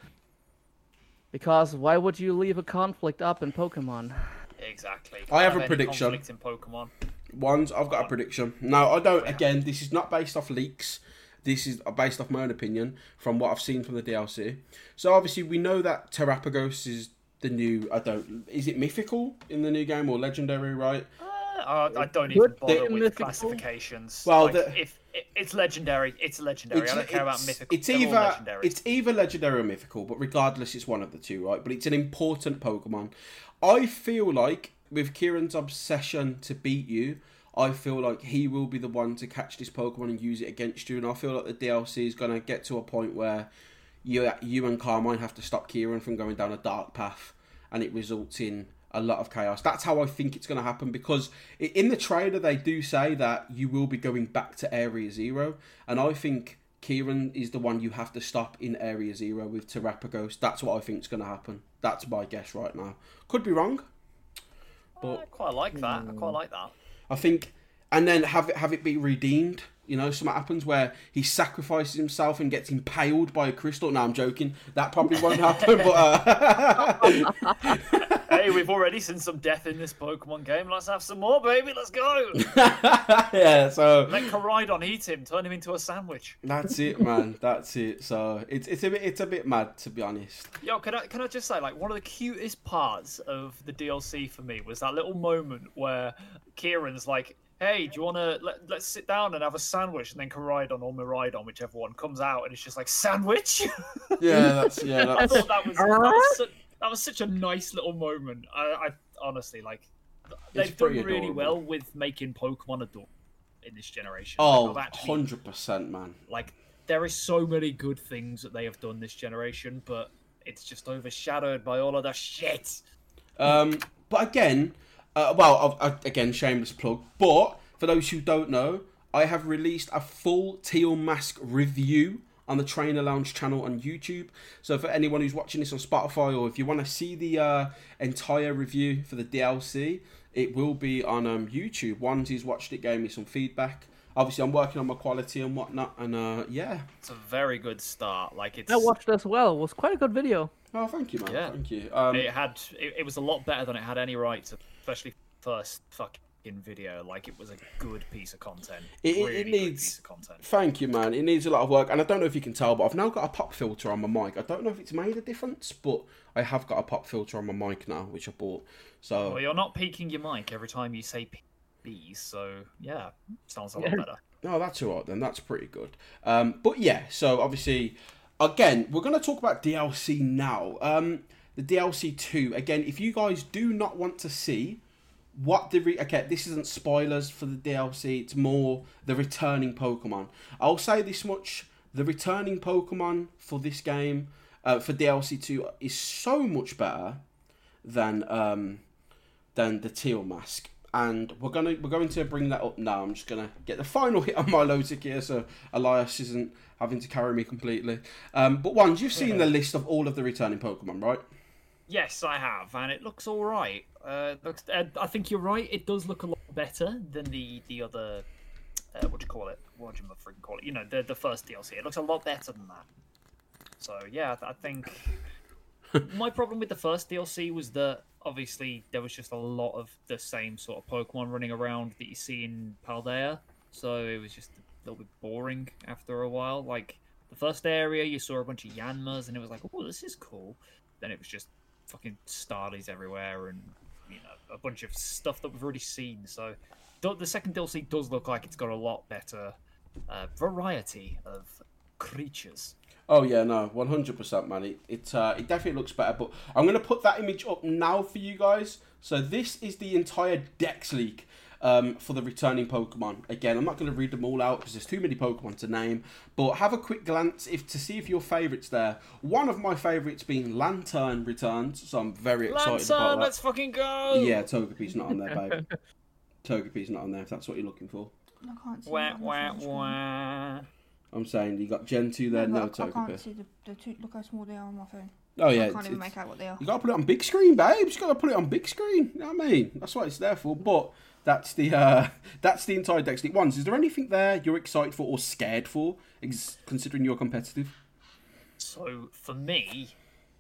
Because why would you leave a conflict up in Pokemon? Exactly. I have a prediction. in Pokemon. Ones, I've got a prediction. No, I don't. Again, this is not based off leaks. This is based off my own opinion from what I've seen from the DLC. So obviously, we know that Terrapagos is the new. I don't. Is it mythical in the new game or legendary? Right. Uh, I don't even Would bother they with mythical? classifications. Well, Like, the- if it's legendary, it's legendary. I don't care about it's- mythical. It's They're either legendary. it's either legendary or mythical, but regardless, it's one of the two, right? But it's an important Pokemon. I feel like with Kieran's obsession to beat you, I feel like he will be the one to catch this Pokemon and use it against you. And I feel like the DLC is gonna get to a point where you you and Carmine have to stop Kieran from going down a dark path, and it results in a lot of chaos. That's how I think it's going to happen because in the trailer they do say that you will be going back to Area Zero, and I think Kieran is the one you have to stop in Area Zero with Terrapagos. That's what I think is going to happen. That's my guess right now. Could be wrong, uh, But I quite like that. I quite hmm. like that. I think, and then have it have it be redeemed. You know, something happens where he sacrifices himself and gets impaled by a crystal. No, I'm joking. That probably won't happen. But uh... hey, we've already seen some death in this Pokemon game. Let's have some more, baby. Let's go. yeah, so Let Koraidon eat him. Turn him into a sandwich. that's it, man. That's it. So it's it's a bit it's a bit mad to be honest. Yo, can I can I just say, like, one of the cutest parts of the DLC for me was that little moment where Kieran's like, "Hey, do you want to let, let's sit down and have a sandwich?" And then Koraidon or Miraidon, whichever one, comes out and it's just like sandwich. Yeah, that's yeah. I thought that was that was, su- that was such a nice little moment. I, I honestly like they've done really adorable. well with making Pokemon adult in this generation. Like, oh, I've actually- 100 percent, man. like there is so many good things that they have done this generation, but it's just overshadowed by all of the shit. Um, but again, uh, well, I've, I, again, shameless plug. But for those who don't know, I have released a full Teal Mask review on the Trainer Lounge channel on YouTube. So for anyone who's watching this on Spotify, or if you want to see the uh, entire review for the DLC, it will be on um, YouTube. Onesies watched it, gave me some feedback. Obviously, I'm working on my quality and whatnot, and uh, yeah. It's a very good start. Like it's I watched as well. It was quite a good video. Oh, thank you, man. Yeah. Thank you. Um, it had it, it was a lot better than it had any right to, especially first fuck in video like it was a good piece of content. It- it- it really good needs- piece of content. Thank you, man. It needs a lot of work, and I don't know if you can tell, but I've now got a pop filter on my mic. I don't know if it's made a difference, but I have got a pop filter on my mic now, which I bought. So Well, you're not peaking your mic every time you say bees, so yeah, sounds a lot better. Oh, that's all right then. That's pretty good. Um, but yeah, so obviously, again, we're going to talk about DLC now. Um, the DLC two. Again, if you guys do not want to see what the re- okay, this isn't spoilers for the DLC. It's more the returning Pokemon. I'll say this much: the returning Pokemon for this game, uh, for DLC two, is so much better than um, than the teal mask. And we're gonna we're going to bring that up now. I'm just gonna get the final hit on my Lotic here, so Elias isn't having to carry me completely. Um, but ones you've seen the list of all of the returning Pokemon, right? Yes, I have, and it looks all right. Uh, looks, uh, I think you're right. It does look a lot better than the the other. Uh, what do you call it? What do you freaking call it? You know, the the first DLC. It looks a lot better than that. So yeah, I I think my problem with the first DLC was that obviously there was just a lot of the same sort of Pokemon running around that you see in Paldea. So it was just a little bit boring after a while. Like the first area, you saw a bunch of Yanmas, and it was like, oh, this is cool. Then it was just fucking Starlies everywhere, and you know a bunch of stuff that we've already seen. So the second DLC does look like it's got a lot better uh, variety of creatures. Oh yeah, no, one hundred percent, man. It it, uh, it definitely looks better. But I'm gonna put that image up now for you guys. So this is the entire Dex leak um, for the returning Pokemon. Again, I'm not gonna read them all out because there's too many Pokemon to name. But have a quick glance if to see if your favourites there. One of my favourites being Lanturn returns, so I'm very excited Lanturn, about that. let's fucking go! Yeah, Togepi's not on there, babe. Togepi's not on there. If that's what you're looking for. I can't see. Wah, that. Wah, wah. I'm saying you got Gen two there, No, no but I, I can't see the, the two. Look how small they are on my phone. Oh yeah, I can't even it's- make out what they are. You gotta put it on big screen, babe. You gotta put it on big screen. You know what I mean? That's what it's there for. But that's the uh, that's the entire League ones. Is there anything there you're excited for or scared for, ex- considering you're competitive? So for me,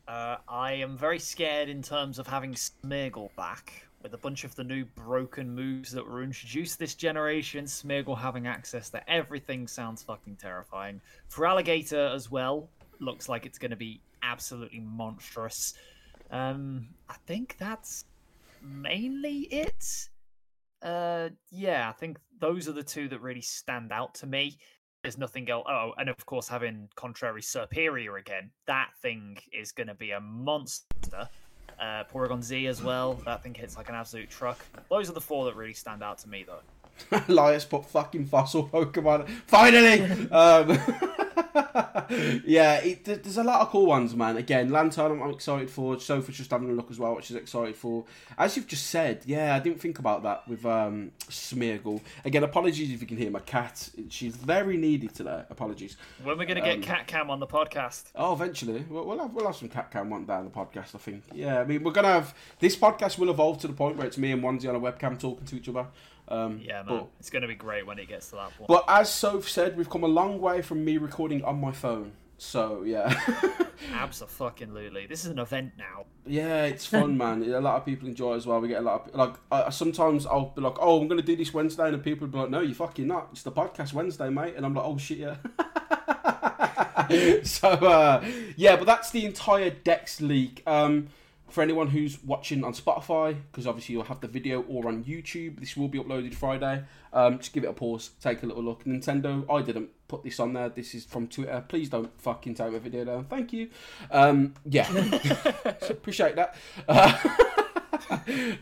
uh, I am very scared in terms of having Smeargle back with a bunch of the new broken moves that were introduced this generation. Smeargle having access to everything sounds fucking terrifying. Feraligatr as well, looks like it's going to be absolutely monstrous. Um, I think that's mainly it. Uh, yeah, I think those are the two that really stand out to me. There's nothing else. Oh, and of course, having Contrary Serperior again, that thing is going to be a monster. Uh, Porygon Z as well. That thing hits like an absolute truck. Those are the four that really stand out to me, though. Elias put fucking fossil Pokemon. Finally! um, yeah, it, there's a lot of cool ones, man. Again, Lanturn, I'm, I'm excited for. Sophie's just having a look as well, which is excited for. As you've just said, yeah, I didn't think about that with um, Smeargle. Again, apologies if you can hear my cat. She's very needy today. Apologies. When we're going to Um, get Cat Cam on the podcast? Oh, eventually we'll, we'll have we'll have some cat cam one day on the podcast. I think. Yeah, I mean we're gonna have this podcast will evolve to the point where it's me and Onesie on a webcam talking to each other. Um, Yeah, man. but- It's going to be great when it gets to that point. But as Soph said, we've come a long way from me recording on my phone. So yeah, Absolutely. This is an event now. yeah, it's fun, man. A lot of people enjoy it as well. We get a lot of like. Uh, sometimes I'll be like, "Oh, I'm gonna do this Wednesday," and the people will be like, "No, you're fucking not. It's the podcast Wednesday, mate." And I'm like, "Oh shit, yeah." so uh, yeah, but that's the entire Dex leak. Um, for anyone who's watching on Spotify, because obviously you'll have the video, or on YouTube, this will be uploaded Friday. Um, just give it a pause, take a little look. Nintendo, I didn't put this on there. This is from Twitter. Please don't fucking take my video down. Thank you. Um, yeah, So appreciate that. Uh,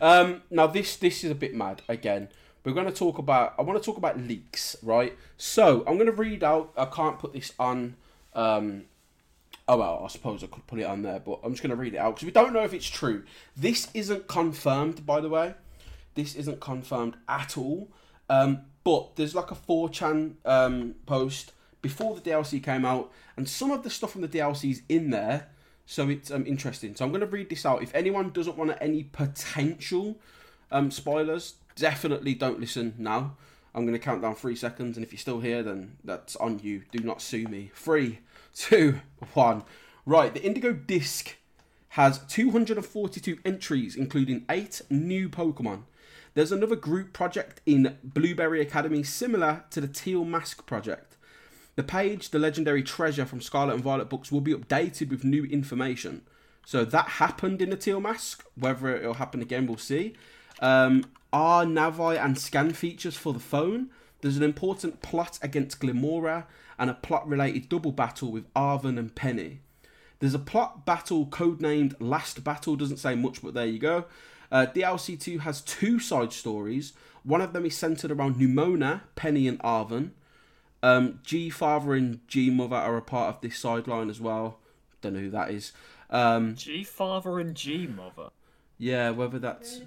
um, now this this is a bit mad again. We're going to talk about. I want to talk about leaks, right? So I'm going to read out. I can't put this on. Um, Oh well, I suppose I could put it on there, but I'm just going to read it out because we don't know if it's true. This isn't confirmed, by the way. This isn't confirmed at all. Um, but there's like a 4chan um, post before the DLC came out, and some of the stuff from the DLC is in there, so it's um, interesting. So I'm going to read this out. If anyone doesn't want any potential um, spoilers, definitely don't listen now. I'm going to count down three seconds, and if you're still here, then that's on you. Do not sue me. Three, two, one. Right, the Indigo Disc has 242 entries, including eight new Pokemon. There's another group project in Blueberry Academy similar to the Teal Mask project. The page, the legendary treasure from Scarlet and Violet books, will be updated with new information. So that happened in the Teal Mask. Whether it'll happen again, we'll see. Um, are Navi and scan features for the phone? There's an important plot against Glimmora and a plot related double battle with Arven and Penny. There's a plot battle codenamed Last Battle, doesn't say much, but there you go. Uh, DLC 2 has two side stories. One of them is centered around Nemona, Penny, and Arven. Um, G Father and G Mother are a part of this sideline as well. Don't know who that is. Um, G father and G mother. yeah, whether that's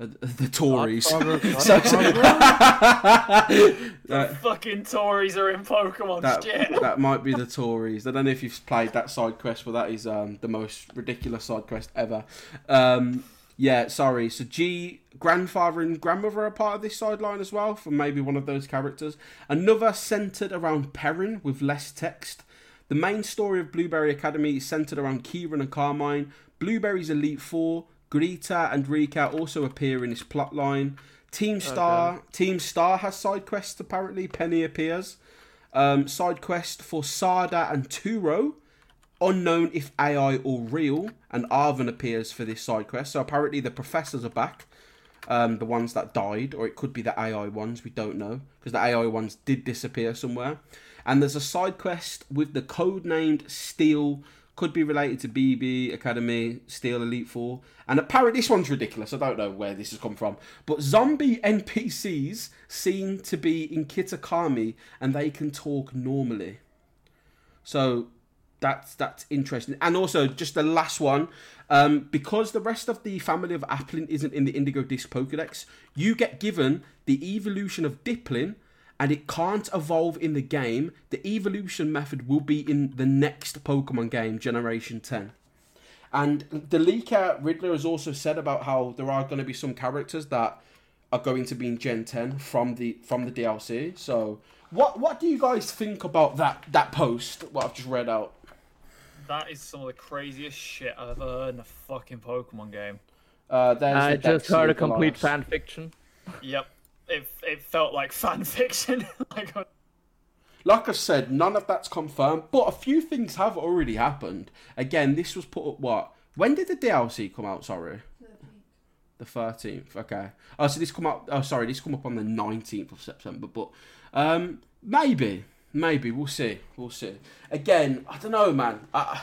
the Tories. Godfather. Fucking Tories are in Pokemon that, shit. that might be the Tories. I don't know if you've played that side quest, but that is um, the most ridiculous side quest ever. Um, yeah, sorry. So G, grandfather and grandmother are part of this sideline as well, for maybe one of those characters. Another centered around Perrin with less text. The main story of Blueberry Academy is centered around Kieran and Carmine. Blueberry's Elite Four, Greta and Rika also appear in this plotline. Team Star, Team Star has side quests apparently. Penny appears. Um, side quest for Sada and Turo, unknown if AI or real, and Arven appears for this side quest. So apparently the professors are back, um, the ones that died, or it could be the AI ones. We don't know because the AI ones did disappear somewhere. And there's a side quest with the code named Steel. Could be related to BB Academy, Steel Elite Four, and apparently this one's ridiculous. I don't know where this has come from, but zombie NPCs seem to be in Kitakami and they can talk normally. So that's that's interesting. And also, just the last one, um, because the rest of the family of Applin isn't in the Indigo Disc Pokedex, you get given the evolution of Dipplin, and it can't evolve in the game. The evolution method will be in the next Pokemon game, Generation 10. And the leaker Riddler has also said about how there are going to be some characters that are going to be in Gen 10 from the from the DLC. So, what what do you guys think about that that post? What I've just read out. That is some of the craziest shit I've ever heard in a fucking Pokemon game. Uh, there's I the just heard a complete fan fiction. Yep. It, it felt like fan fiction. like, Like I said, none of that's confirmed, but a few things have already happened. Again, this was put up what? When did the DLC come out? Sorry, the thirteenth. Okay. Oh, so this come up. Oh, sorry, this come up on the nineteenth of September. But um, maybe, maybe we'll see. We'll see. Again, I don't know, man. I,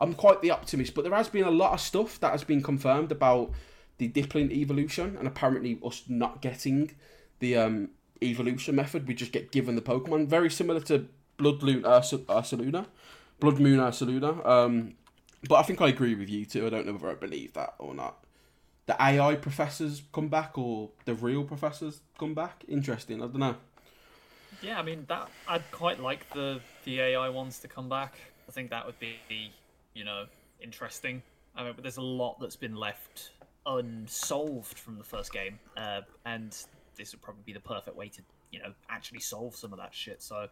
I'm quite the optimist, but there has been a lot of stuff that has been confirmed about the Dipplin evolution, and apparently us not getting the um, evolution method. We just get given the Pokemon, very similar to Blood Ursa, Ursaluna, Blood Moon Ursaluna. Um, but I think I agree with you too. I don't know whether I believe that or not. The AI professors come back, or the real professors come back. Interesting. I don't know. yeah, I mean that I'd quite like the the AI ones to come back. I think that would be, you know, interesting. I mean, but there's a lot that's been left unsolved from the first game, uh, and this would probably be the perfect way to, you know, actually solve some of that shit. So,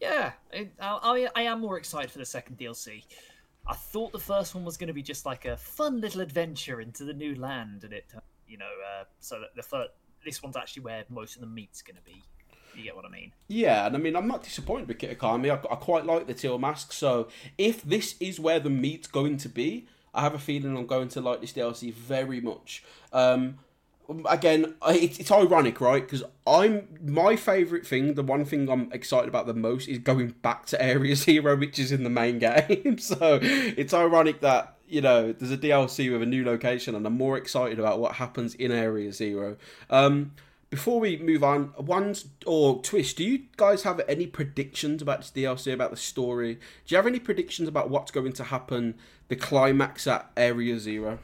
yeah, I, I I am more excited for the second DLC. I thought the first one was going to be just like a fun little adventure into the new land, and it, you know, uh, so that the first, this one's actually where most of the meat's going to be. You get what I mean? Yeah, and I mean, I'm not disappointed with Kitakami. I, I quite like the teal mask. So if this is where the meat's going to be, I have a feeling I'm going to like this DLC very much. Um, again, I- it's, ironic, right? Because I'm my favorite thing, the one thing I'm excited about the most is going back to Area Zero, which is in the main game. so it's ironic that you know there's a DLC with a new location, and I'm more excited about what happens in Area Zero. Um, before we move on, ones or twist, do you guys have any predictions about this DLC, about the story? Do you have any predictions about what's going to happen, the climax at Area Zero?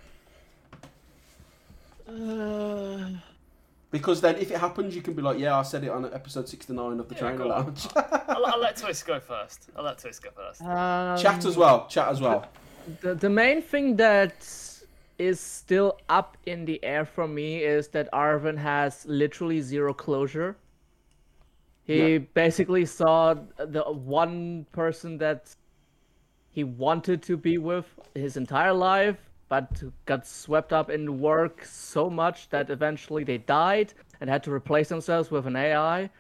Because then, if it happens, you can be like, "Yeah, I said it on episode sixty-nine of the Yeah, Trainer go on. Lounge." I'll, I'll let Twist go first. I'll let Twist go first. Um, chat as well. Chat as well. The, the main thing that is still up in the air for me is that Arven has literally zero closure. He Yeah. basically saw the one person that he wanted to be with his entire life, but got swept up in work so much that eventually they died and had to replace themselves with an AI.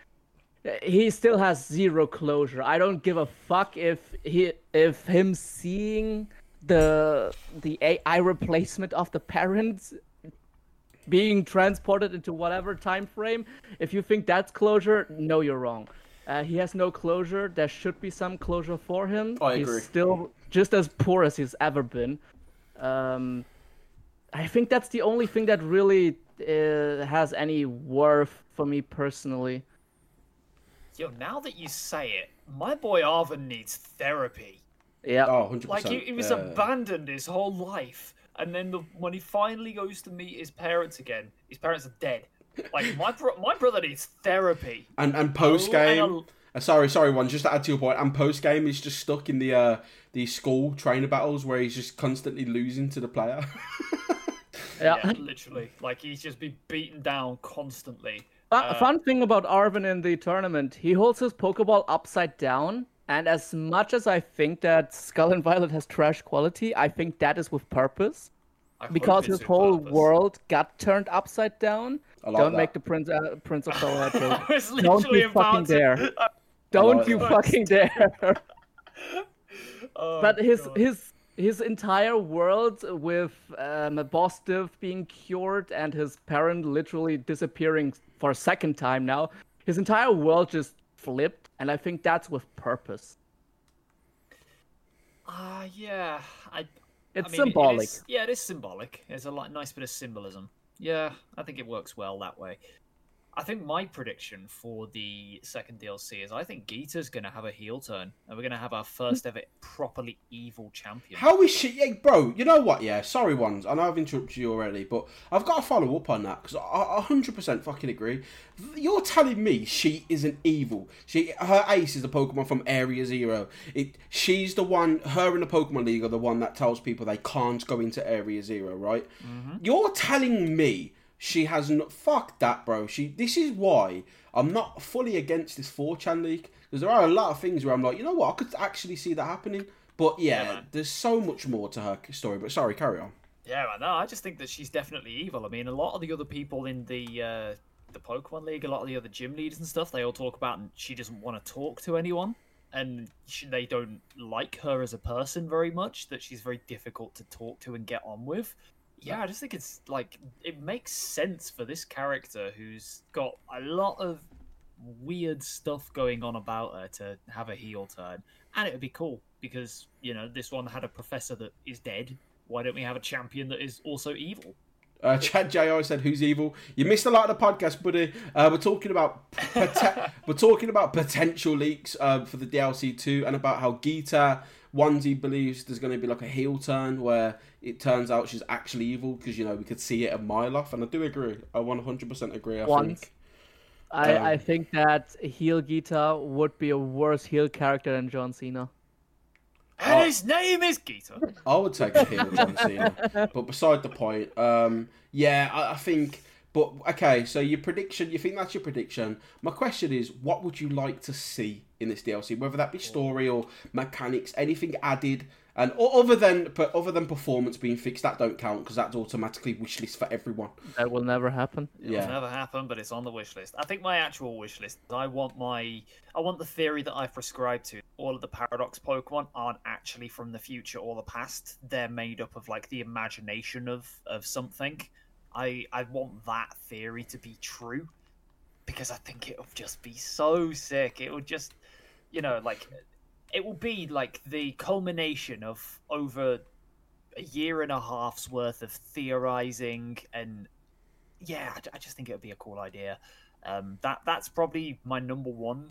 He still has zero closure. I don't give a fuck if he if him seeing the the AI replacement of the parents being transported into whatever time frame. If you think that's closure, no, you're wrong. Uh, he has no closure. There should be some closure for him. I he's agree. still just as poor as he's ever been. Um, I think that's the only thing that really uh, has any worth for me personally. Yo, now that you say it, my boy Arven needs therapy. Yeah. Oh, 100%. Like he, he was yeah. abandoned his whole life, and then the, when he finally goes to meet his parents again, his parents are dead. Like my bro- my brother needs therapy. And and post Oh, and game. I'll- Uh, sorry, sorry, one. Just to add to your point, and post game, he's just stuck in the uh, the school trainer battles where he's just constantly losing to the player. yeah. Yeah, literally. Like he's just been beaten down constantly. Fu- Uh, fun thing about Arven in the tournament, he holds his Pokeball upside down. And as much as I think that Skull and Violet has trash quality, I think that is with purpose. I Because it's his whole purpose. world got turned upside down. Like Don't that. make the Prince uh, Prince of Persia joke. Don't literally you fucking about to- dare. Don't like you that. fucking dare. Oh, but his God. his his entire world with um, a boss div being cured and his parent literally disappearing for a second time now, his entire world just flipped, and I think that's with purpose. Ah, yeah. I. It's I mean, symbolic. It is, yeah, it is symbolic. It's a nice bit of symbolism. Yeah, I think it works well that way. I think my prediction for the second DLC is I think Geeta's going to have a heel turn, and we're going to have our first ever properly evil champion. How is she, yeah, bro? You know what? Yeah, sorry, ones. I know I've interrupted you already, but I've got to follow up on that because I hundred percent fucking agree. You're telling me she isn't evil. She, her ace is a Pokemon from Area Zero. It, she's the one. Her and the Pokemon League are the one that tells people they can't go into Area Zero, right? Mm-hmm. You're telling me she has not. Fuck that, bro. She. This is why I'm not fully against this 4chan leak because there are a lot of things where I'm like, you know what, I could actually see that happening. But yeah, Yeah, there's so much more to her story. But sorry, carry on. Yeah, man, no, I just think that she's definitely evil. I mean, a lot of the other people in the uh, the Pokemon League, a lot of the other gym leaders and stuff, they all talk about and she doesn't want to talk to anyone, and she, they don't like her as a person very much. That she's very difficult to talk to and get on with. Yeah, I just think it's like it makes sense for this character who's got a lot of weird stuff going on about her to have a heel turn, and it would be cool because you know this one had a professor that is dead. Why don't we have a champion that is also evil? Uh, Chad J.I. said, "Who's evil?" You missed a lot of the podcast, buddy. Uh, we're talking about pote- we're talking about potential leaks uh, for the DLC two, and about how Geeta Onesie believes there's going to be like a heel turn where it turns out she's actually evil because you know we could see it a mile off, and I do agree. I 100% agree. I Once. think. I, Um, I think that heel Geeta would be a worse heel character than John Cena. And Oh. his name is Geeta. I would take a heel John Cena. But beside the point, um, yeah, I, I think. But okay, so your prediction, you think that's your prediction? My question is, what would you like to see in this DLC? Whether that be story or mechanics, anything added, and other than but other than performance being fixed, that don't count because that's automatically wish list for everyone. That will never happen. It'll Yeah. never happen, but it's on the wish list. I think my actual wish list. I want my. I want the theory that I prescribe to. All of the paradox Pokemon aren't actually from the future or the past. They're made up of like the imagination of of something. I I want that theory to be true because I think it would just be so sick. It would just, you know, like it will be like the culmination of over a year and a half's worth of theorizing and yeah, I, I just think it would be a cool idea. Um, that that's probably my number one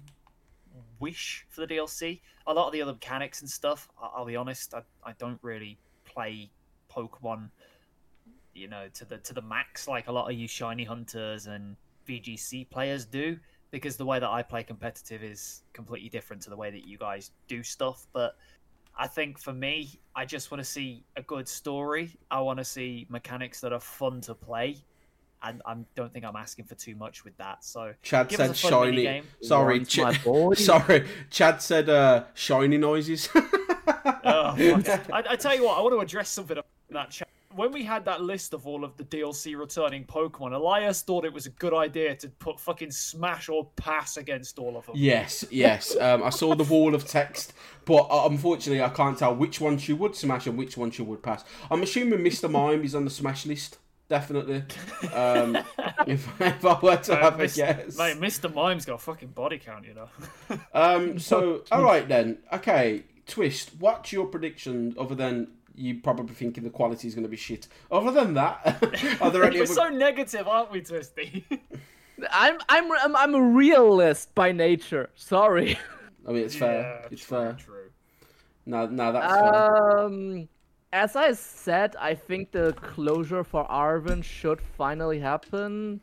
wish for the DLC. A lot of the other mechanics and stuff, I'll be honest, I, I don't really play Pokemon, you know, to the to the max like a lot of you shiny hunters and VGC players do. Because the way that I play competitive is completely different to the way that you guys do stuff. But I think for me, I just want to see a good story. I want to see mechanics that are fun to play, and I don't think I'm asking for too much with that. So Chad said us a fun shiny. Sorry, Ch- sorry. Chad said uh, shiny noises. Oh. I, I tell you what, I want to address something about that chat. When we had that list of all of the DLC returning Pokemon, Elias thought it was a good idea to put fucking Smash or Pass against all of them. Yes, yes. Um, I saw the wall of text, but uh, unfortunately, I can't tell which one she would smash and which one she would pass. I'm assuming Mr. Mime is on the smash list. Definitely. Um, if, if I were to Uh, have a guess. Mate, Mr. Mime's got a fucking body count, you know. Um, so, all right then. Okay, Twist. What's your prediction other than you probably thinking the quality is going to be shit? Other than that, are there any We're other? so negative, aren't we, Twisty? I'm I'm I'm, I'm a realist by nature. Sorry. I mean, it's fair. Yeah, it's true, fair. True. No, no, that's fair. Um, as I said, I think the closure for Arven should finally happen.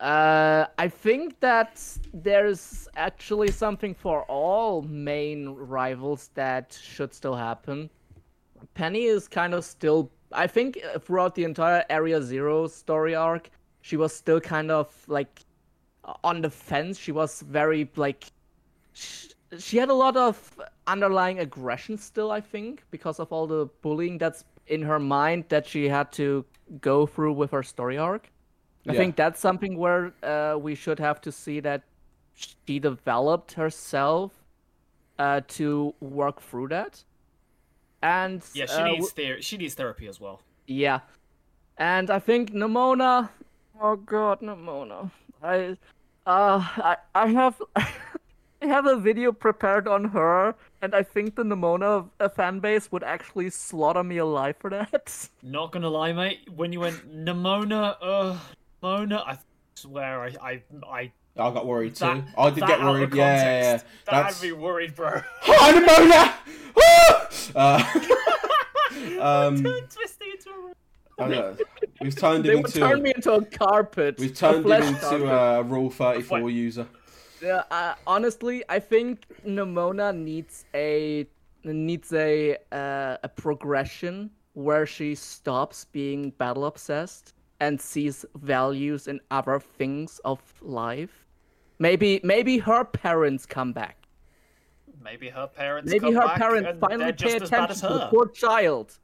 Uh, I think that there's actually something for all main rivals that should still happen. Penny is kind of still. I think uh, throughout the entire Area Zero story arc, she was still kind of like on the fence. She was very like sh- she had a lot of underlying aggression still i think because of all the bullying that's in her mind that she had to go through with her story arc i Yeah. think that's something where uh, we should have to see that she developed herself uh, to work through that and Yeah, she uh, needs ther- she needs therapy as well. yeah. And I think Nemona Oh god, Nemona. I uh I I have I have a video prepared on her and I think the Nemona uh, fan base would actually slaughter me alive for that. Not gonna lie, mate. When you went Nemona, uh, Mona, I swear I, I, I. I got worried too. That, I did that get out of worried. Yeah, yeah, yeah. context, That That's had me worried, bro. Hi, Nemona! uh, um, Twisty into a. I know. We've turned they him would into turn me into a carpet. we've turned him into carpet. a Rule Thirty Four Wait. user. Yeah, uh, honestly, I think Nemona needs a needs a uh, a progression where she stops being battle obsessed and sees values in other things of life. Maybe maybe her parents come back. Maybe her parents. Maybe come her back parents and finally they're pay just as bad attention to the her. poor child.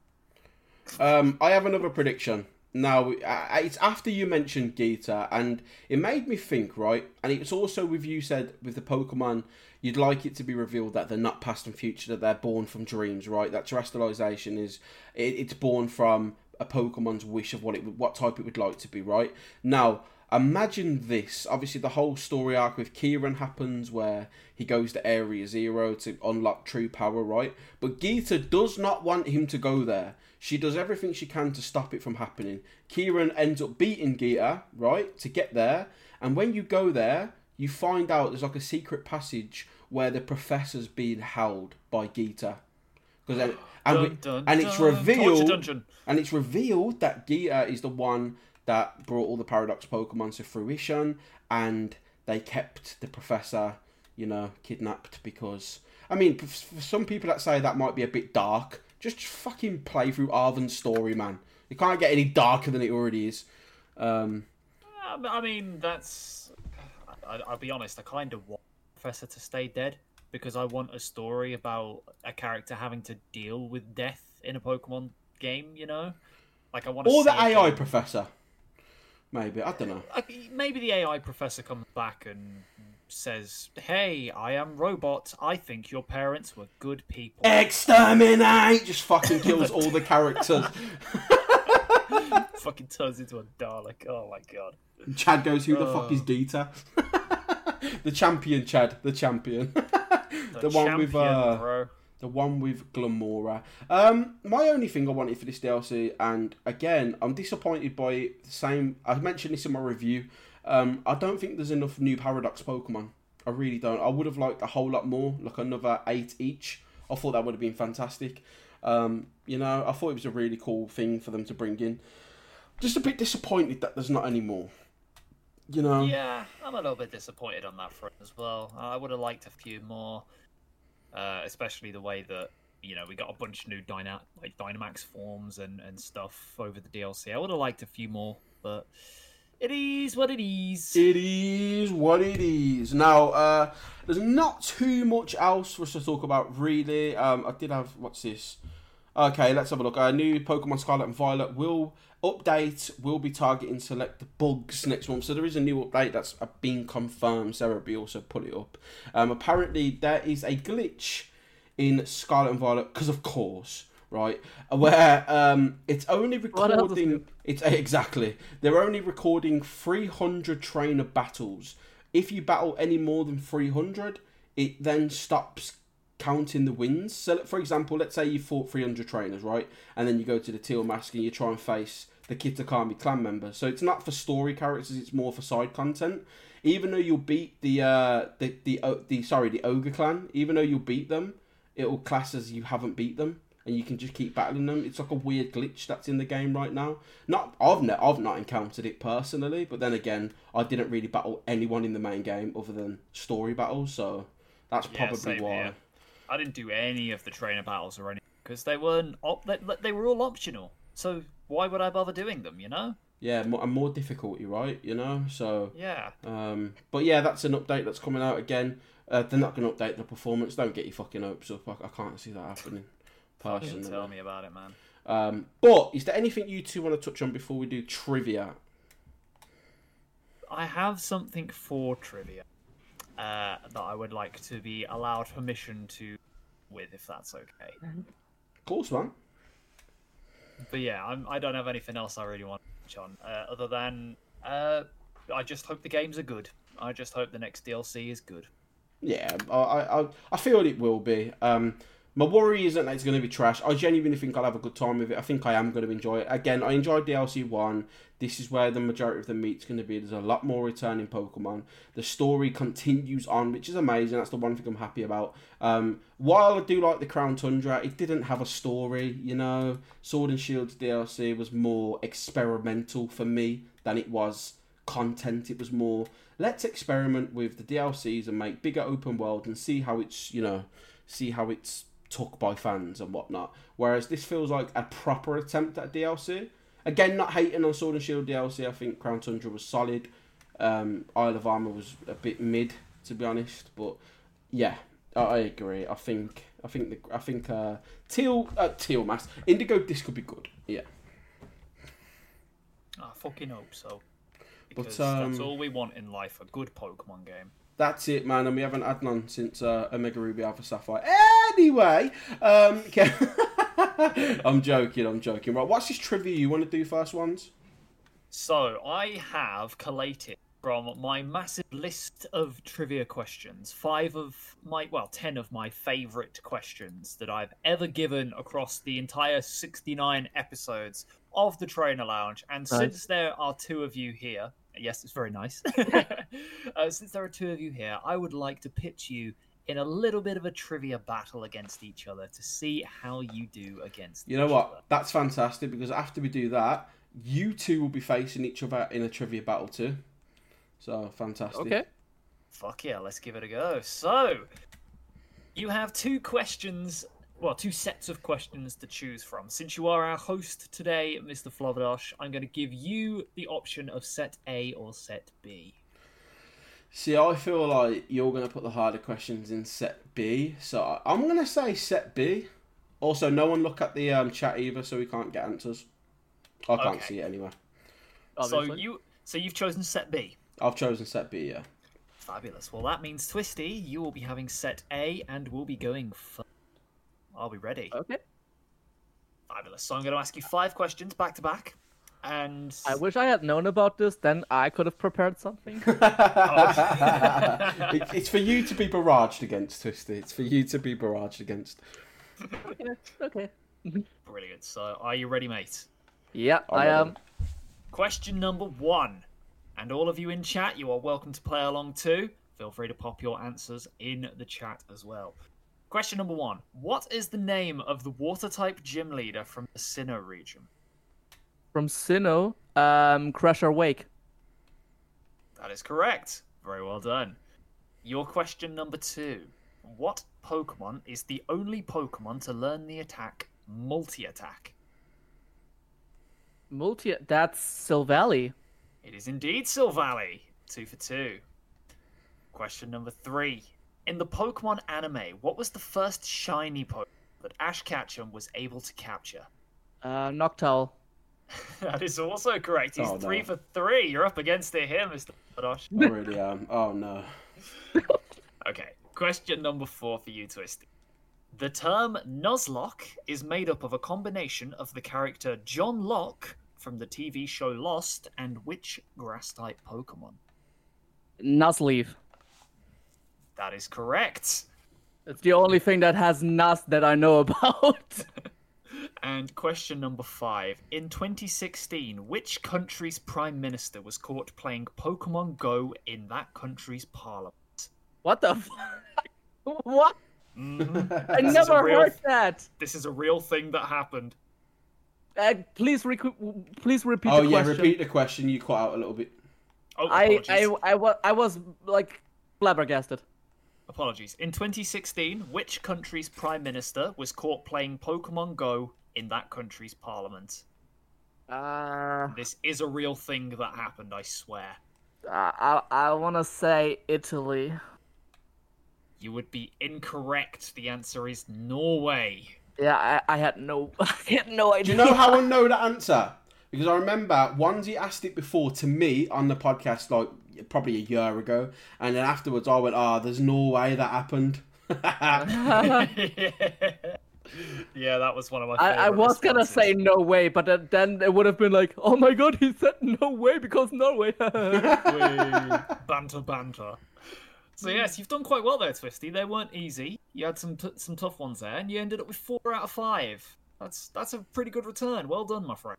Um, I have another prediction. Now, I- it's after you mentioned Geeta, and it made me think, right? And it's also with you said with the Pokemon, you'd like it to be revealed that they're not past and future, that they're born from dreams, right? That terastallization is it, it's born from a Pokemon's wish of what it what type it would like to be, right? Now, imagine this. Obviously, the whole story arc with Kieran happens where he goes to Area Zero to unlock true power, right? But Geeta does not want him to go there. She does everything she can to stop it from happening. Kieran ends up beating Geeta, right, to get there. And when you go there, you find out there's like a secret passage where the professor's being held by Geeta. Because and, Dun, dun, and it's dun. Torture revealed and it's revealed that Geeta is the one that brought all the Paradox Pokemon to fruition, and they kept the Professor, you know, kidnapped because. I mean, for some people that say that might be a bit dark, just fucking play through Arven's story, man. It can't get any darker than it already is. Um, Uh, I mean, that's. I, I'll be honest. I kind of want Professor to stay dead because I want a story about a character having to deal with death in a Pokemon game. You know, like I want. or the AI game- Professor. Maybe I don't know. Maybe the AI professor comes back and says, "Hey, I am robot. I think your parents were good people." Exterminate! Just fucking kills all the characters. Fucking turns into a Dalek. Oh my god. Chad goes, "Who the fuck is Oh. Geeta?" the champion, Chad. The champion. the one with uh, bro. The one with Glimmora. Um, my only thing I wanted for this DLC, and again, I'm disappointed by the same. I mentioned this in my review. Um, I don't think there's enough new Paradox Pokemon. I really don't. I would have liked a whole lot more, like another eight each. I thought that would have been fantastic. Um, you know, I thought it was a really cool thing for them to bring in. Just a bit disappointed that there's not any more. You know. Yeah, I'm a little bit disappointed on that front as well. I would have liked a few more, uh, especially the way that you know we got a bunch of new Dyna- like Dynamax forms and and stuff over the DLC. I would have liked a few more, but it is what it is. It is what it is. Now, uh, there's not too much else for us to talk about, really. Um, I did have what's this? Okay, let's have a look. A new Pokemon Scarlet and Violet will update. Will be targeting select the bugs next month. So there is a new update that's been confirmed. Serebii also put it up. Um, apparently there is a glitch in Scarlet and Violet because of course, right? Where um, it's only What else is recording. It's exactly they're only recording 300 trainer battles. If you battle any more than 300, it then stops counting the wins. So, for example, let's say you fought 300 trainers, right? And then you go to the Teal Mask and you try and face the Kitakami clan member. So it's not for story characters; it's more for side content. Even though you'll beat the uh, the the, uh, the sorry the Ogre clan, even though you'll beat them, it'll class as you haven't beat them, and you can just keep battling them. It's like a weird glitch that's in the game right now. Not I've ne- I've not encountered it personally, but then again, I didn't really battle anyone in the main game other than story battles, so that's Yeah, probably why. here. I didn't do any of the trainer battles or anything because they weren't op- they, they were all optional. So why would I bother doing them? You know? Yeah, more, and more difficulty, right? You know, so Yeah. Um, but yeah, that's an update that's coming out again. Uh, they're not going to update the performance. Don't get your fucking hopes up. I, I can't see that happening. Don't Personally. tell me about it, man. Um, but is there anything you two want to touch on before we do trivia? I have something for trivia uh, that I would like to be allowed permission to with, if that's okay. Of course, man. But yeah, I'm, I don't have anything else I really want to touch on uh, other than uh, I just hope the games are good. I just hope the next DLC is good. Yeah, I, I, I feel it will be. Um, my worry isn't that it's going to be trash. I genuinely think I'll have a good time with it. I think I am going to enjoy it. Again, I enjoyed DLC 1. This is where the majority of the meat's going to be. There's a lot more returning Pokemon. The story continues on, which is amazing. That's the one thing I'm happy about. Um, while I do like the Crown Tundra, it didn't have a story, you know. Sword and Shields DLC was more experimental for me than it was content. It was more, let's experiment with the DLCs and make bigger open world and see how it's, you know, see how it's took by fans and whatnot. Whereas this feels like a proper attempt at DLC. Again, not hating on Sword and Shield DLC. I think Crown Tundra was solid. Um, Isle of Armor was a bit mid, to be honest. But yeah, I, I agree. I think I think the I think uh, Teal uh, Teal Mask Indigo this could be good. Yeah. I fucking hope so. But, Because that's um, all we want in life a good Pokemon game. That's it, man, and we haven't had none since uh, Omega Ruby Alpha Sapphire. Anyway, um, okay. I'm joking, I'm joking. Right, what's this trivia you want to do first ones? So I have collated from my massive list of trivia questions five of my well ten of my favorite questions that I've ever given across the entire 69 episodes of the Trainer Lounge. And Nice. since there are two of you here, yes, it's very nice. uh, since there are two of you here, I would like to pitch you in a little bit of a trivia battle against each other to see how you do against. You know each what? other. That's fantastic because after we do that, you two will be facing each other in a trivia battle too. So fantastic. Okay. Fuck yeah, let's give it a go. So, you have two questions, well, two sets of questions to choose from. Since you are our host today, Mr. Flobadosh, I'm going to give you the option of set A or set B. See, I feel like you're going to put the harder questions in set B, so I- I'm going to say set B. Also, no one look at the um, chat either, so we can't get answers. I can't Okay. see it anyway. So you, so you've chosen set B. I've chosen set B. Yeah. Fabulous. Well, that means Twisty, you will be having set A, and we'll be going. F- Are we ready? Okay. Fabulous. So I'm going to ask you five questions back to back, and I wish I had known about this. Then I could have prepared something. It- it's for you to be barraged against, Twisty. It's for you to be barraged against. okay. Okay. brilliant. So are you ready, mate? Yeah, I'm I ready. am. Question number one. And all of you in chat, you are welcome to play along too. Feel free to pop your answers in the chat as well. Question number one. What is the name of the water type gym leader from the Sinnoh region? From Sinnoh, um, Crusher Wake. That is correct. Very well done. Your question number two. What Pokemon is the only Pokemon to learn the attack Multi Attack? Multi. That's Silvally. It is indeed Silvally. Two for two. Question number three. In the Pokemon anime, what was the first shiny Pokemon that Ash Ketchum was able to capture? Uh, Noctowl. That is also correct. He's Oh, no. three for three. You're up against it here, Mr. Badosh. I really am. Oh no. Okay, question number four for you, Twisty. The term Nuzlocke is made up of a combination of the character John Locke from the TV show Lost and which grass type Pokemon? Nuzleaf. That is correct. It's the only thing that has Nuz that I know about. And question number five. In 2016, which country's prime minister was caught playing Pokemon Go in that country's parliament? what the fuck? What? Mhm. I This is a never real- heard that. This is a real thing that happened. Uh, please, rec- please repeat the question. Oh yeah, question. repeat the question. You cut out a little bit. Oh, I, apologies. I, I, wa- I was like flabbergasted. Apologies. In 2016, which country's prime minister was caught playing Pokemon Go in that country's parliament? Uh, This is a real thing that happened, I swear. I, I want to say Italy. You would be incorrect. The answer is Norway. Yeah, I, I had no, I had no idea. Do you know how I know the answer? Because I remember Onesie asked it before to me on the podcast, like probably a year ago, and then afterwards I went, "Ah, there's no way that happened." yeah, that was one of my. I, I was gonna say no way, but then- then it would have been like, oh my god, he said no way because Norway. Wee. banter, banter. So yes, you've done quite well there, Twisty. They weren't easy. You had some t- some tough ones there, and you ended up with four out of five. That's that's a pretty good return. Well done, my friend.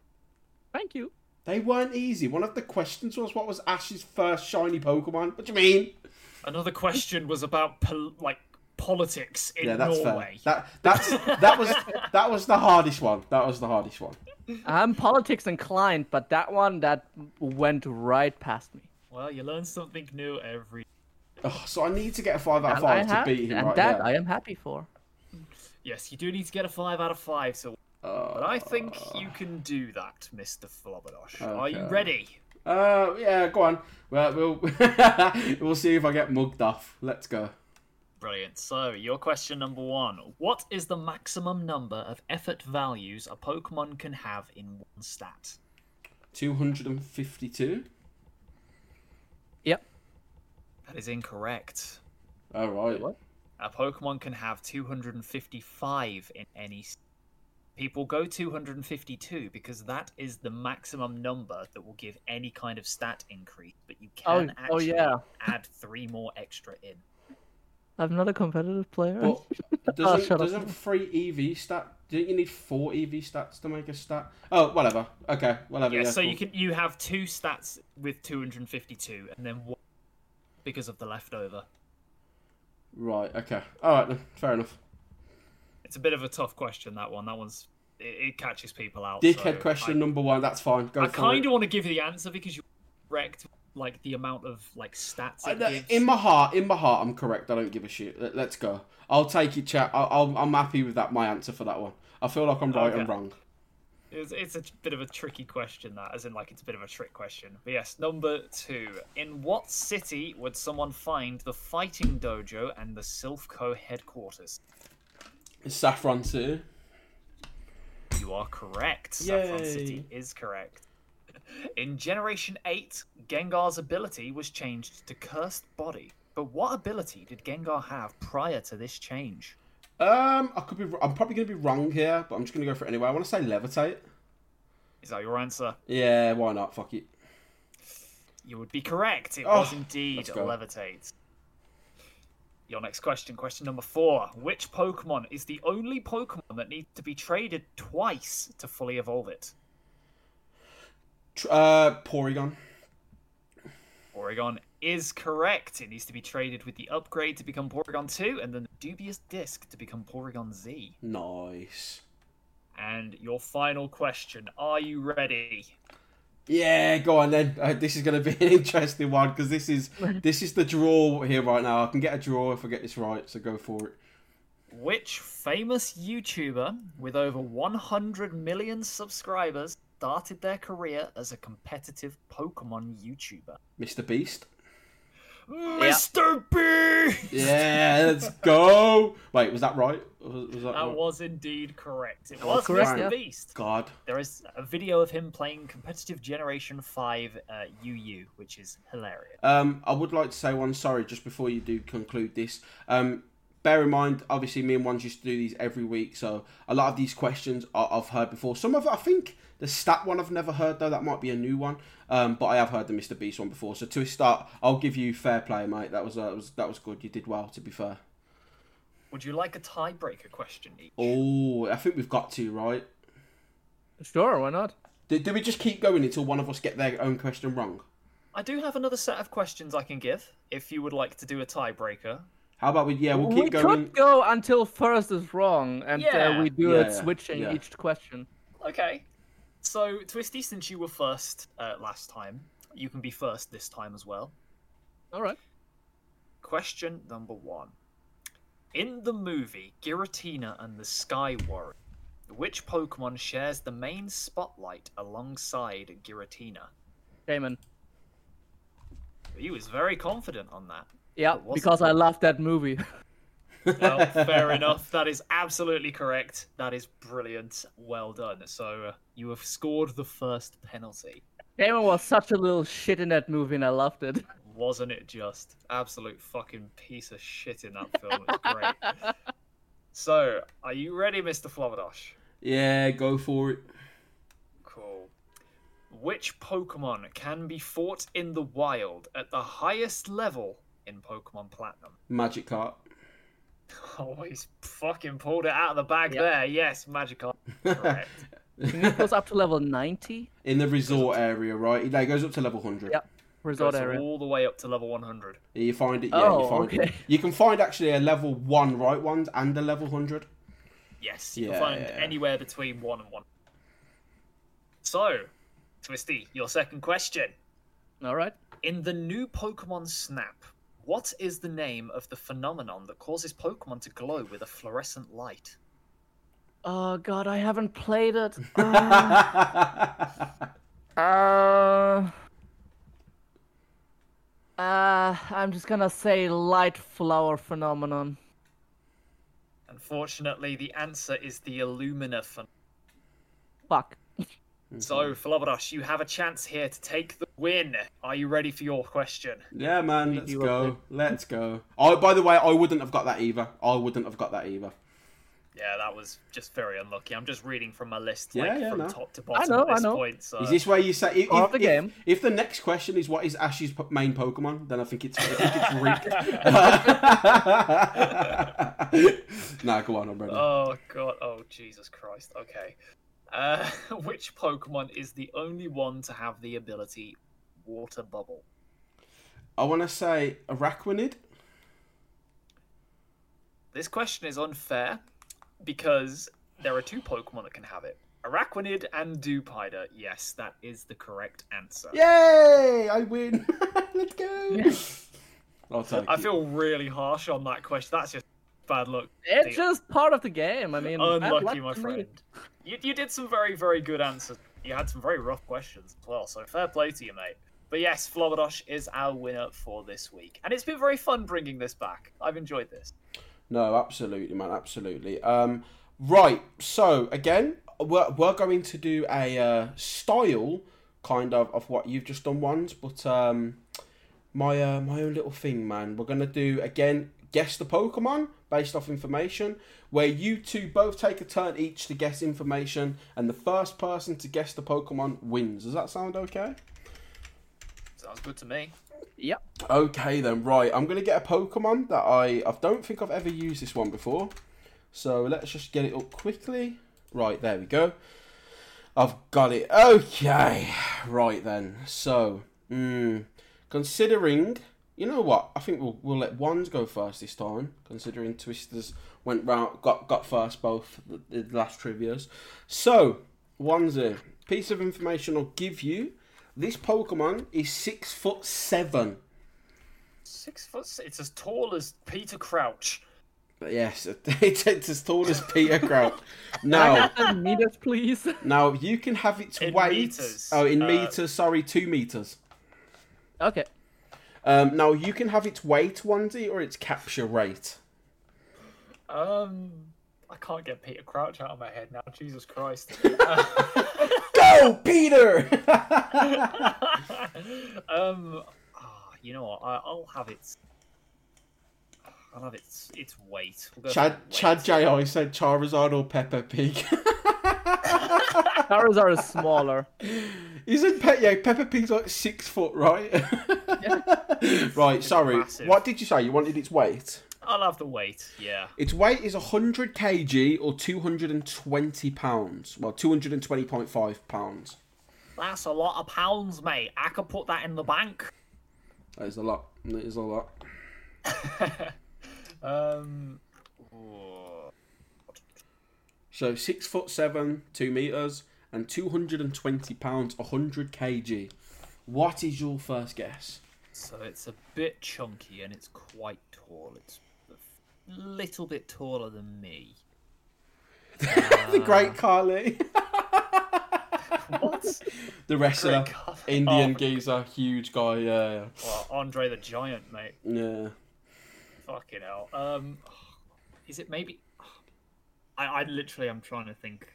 Thank you. They weren't easy. One of the questions was, "What was Ash's first shiny Pokemon?" What do you mean? Another question was about pol- like politics in Yeah, that's Norway. fair. That that's that was that was the hardest one. That was the hardest one. I'm politics inclined, but that one that went right past me. Well, you learn something new every. Oh, so I need to get a five out of And I five to have- beat him and right that there. I am happy for. Yes, you do need to get a five out of five. So, but I think you can do that, Mister Flobadosh. Are you ready? Uh, yeah, go on. Well, we'll we'll see if I get mugged off. Let's go. Brilliant. So, your question number one: What is the maximum number of effort values a Pokemon can have in one stat? Two hundred and fifty-two. Yep. That is incorrect. All right. What? A Pokemon can have 255 in any. s- People go 252 because that is the maximum number that will give any kind of stat increase, but you Oh, can oh actually yeah. add three more extra in. I'm not a competitive player. But doesn't, oh, shut up. doesn't three EV stat? Don't you need four EV stats to make a stat? Oh, whatever. Okay, whatever. Yeah, Yeah, so cool. you can you have two stats with 252, and then one because of the leftover. Right. Okay. All right then. Fair enough. It's a bit of a tough question that one. That one's it, it catches people out. Dickhead so question I- number one. That's fine. Go I kind of want to give you the answer because you wrecked like the amount of like stats I it know- gives. in my heart, in my heart, I'm correct. I don't give a shit. Let, let's go. I'll take it, chat. I'll, I'll, I'm happy with that. My answer for that one. I feel like I'm right and wrong. It's, it's a bit of a tricky question, that, as in, like, it's a bit of a trick question. But yes, number two. In what city would someone find the fighting dojo and the Silph Co headquarters? Saffron City. You are correct. Saffron Yay. City is correct. In Generation 8, Gengar's ability was changed to Cursed Body. But what ability did Gengar have prior to this change? Um, I could be. I'm probably gonna be wrong here, but I'm just gonna go for it anyway. I want to say levitate. Is that your answer? Yeah, why not? Fuck it. You would be correct. It Oh, was indeed. Levitate. Your next question, question number four. Which Pokemon is the only Pokemon that needs to be traded twice to fully evolve it? Uh, Porygon. Porygon is correct. It needs to be traded with the upgrade to become Porygon 2 and then the dubious disc to become Porygon Z. Nice. And your final question. Are you ready? Yeah, go on then. Uh, this is going to be an interesting one because this is this is the draw here right now. I can get a draw if I get this right, so go for it. Which famous YouTuber with over 100 million subscribers started their career as a competitive Pokemon YouTuber? Mr. Beast. Mr. B. Yeah, let's go. Wait, was that right? Was, was that, That right? was indeed correct. It was was correct, Mr. yeah. Beast. God. There is a video of him playing competitive Generation 5 uh, UU, which is hilarious. Um, I would like to say one sorry just before you do conclude this. Um, bear in mind, obviously, me and Ones used to do these every week, so a lot of these questions I- I've heard before. Some of it, I think the stat one I've never heard though. That might be a new one. Um, but I have heard the Mr Beast one before. So to start, I'll give you fair play, mate. That was uh, that was that was good. You did well. To be fair. Would you like a tiebreaker question each? Oh, I think we've got to right. Sure, why not? Do, do we just keep going until one of us get their own question wrong? I do have another set of questions I can give if you would like to do a tiebreaker. How about we? Yeah, we'll we keep going. We could go until first is wrong, and Yeah. uh, we do Yeah, it yeah, switching yeah. each question. Okay. So, Twisty, since you were first uh, last time, you can be first this time as well. All right. Question number one. In the movie Giratina and the Sky Warrior, which Pokemon shares the main spotlight alongside Giratina? Shaymin. He was very confident on that. Yeah, because I love that movie. Well, fair enough. That is absolutely correct. That is brilliant. Well done. So, uh, you have scored the first penalty. Shaymin was such a little shit in that movie, and I loved it. Wasn't it just? Absolute fucking piece of shit in that film. It's great. so, are you ready, Mr. Flobadosh? Yeah, go for it. Cool. Which Pokemon can be fought in the wild at the highest level in Pokemon Platinum? Magikarp. Oh, he's fucking pulled it out of the bag Yep. there. Yes, Magikarp. Correct. it goes up to level 90 In the resort area, right? It goes up to level 100. Yep. resort Goes area. all the way up to level 100. You find it, yeah, you Oh, find it. You can find actually a level 1 right ones and a level 100. Yes, you Yeah, can find yeah. anywhere between one and one. So, Twisty, your second question. All right. In the new Pokemon Snap, what is the name of the phenomenon that causes Pokemon to glow with a fluorescent light? Oh god, I haven't played it. Uh, uh, uh, I'm just gonna say light flower phenomenon. Unfortunately, the answer is the Illumina phenomenon. Fuck. So, mm-hmm. Flobadosh, you have a chance here to take the win. Are you ready for your question? yeah, man, let's go. Let's go. Oh, by the way, I wouldn't have got that either. I wouldn't have got that either. Yeah, that was just very unlucky. I'm just reading from my list, Yeah, like yeah, from no. top to bottom I know, at I know. point. So Is this where you say if, if, the game. if, if the next question is what is Ash's main Pokemon, then I think it's I think it's rigged. nah, go on, I'm ready. Oh god! Oh Jesus Christ! Okay, uh, which Pokemon is the only one to have the ability Water Bubble? I want to say Araquanid. This question is unfair because there are two Pokemon that can have it: Araquanid and Dewpider. Yes, that is the correct answer. Yay! I win. Let's go. I'll take I it. feel really harsh on that question. That's just bad luck. It's just part of the game. I mean, Unlucky, my to me. friend. You, you did some very, very good answers. You had some very rough questions as well, so fair play to you, mate. But yes, Flobadosh is our winner for this week. And it's been very fun bringing this back. I've enjoyed this. No, absolutely, man, absolutely. Um, right, so again, we're, we're going to do a uh, style kind of of what you've just done once, but um, my uh, my own little thing, man. We're gonna do again. Guess the Pokemon based off information, where you two both take a turn each to guess information, and the first person to guess the Pokemon wins. Does that sound okay? Sounds good to me. Yep. Okay then, right. I'm gonna get a Pokemon that I I don't think I've ever used this one before. So let's just get it up quickly. Right, there we go. I've got it. Okay. Right then. So, mm, considering, you know what? I think we'll we'll let ones go first this time. Considering Twisters went round, got got first both the, the last trivia's. So, one's a piece of information I'll give you. This Pokemon is six foot seven. Six foot. It's as tall as Peter Crouch. But yes, it's, it's as tall as Peter Crouch. Now, meters, please. now you can have its In weight. meters, Oh, in uh, meters. Sorry, two meters. Okay. Um, now you can have its weight, onesie, or its capture rate. Um, I can't get Peter Crouch out of my head now. Jesus Christ. Go, Peter! um, ah, you know what? I, I'll have its. I'll have its its weight. We'll Chad weight. Chad J.I. said Charizard or Peppa Pig. Charizard is smaller. Isn't Pe- yeah, Peppa Pig's like six foot, right? right, sorry. massive. What did you say? You wanted its weight? I'll have the weight. Yeah. Its weight is 100 kg or 220 pounds. Well, 220.5 pounds. That's a lot of pounds, mate. I could put that in the bank. That is a lot. That is a lot. Um. oh, So six foot seven, two meters, and 220 pounds, 100 kg. What is your first guess? So it's a bit chunky and it's quite tall. It's a little bit taller than me. the Great Khali, What? the wrestler, Indian Oh. geezer, huge guy. Yeah, Well, Andre the Giant, mate. yeah. Fucking hell. Um, is it maybe? I, I literally am trying to think.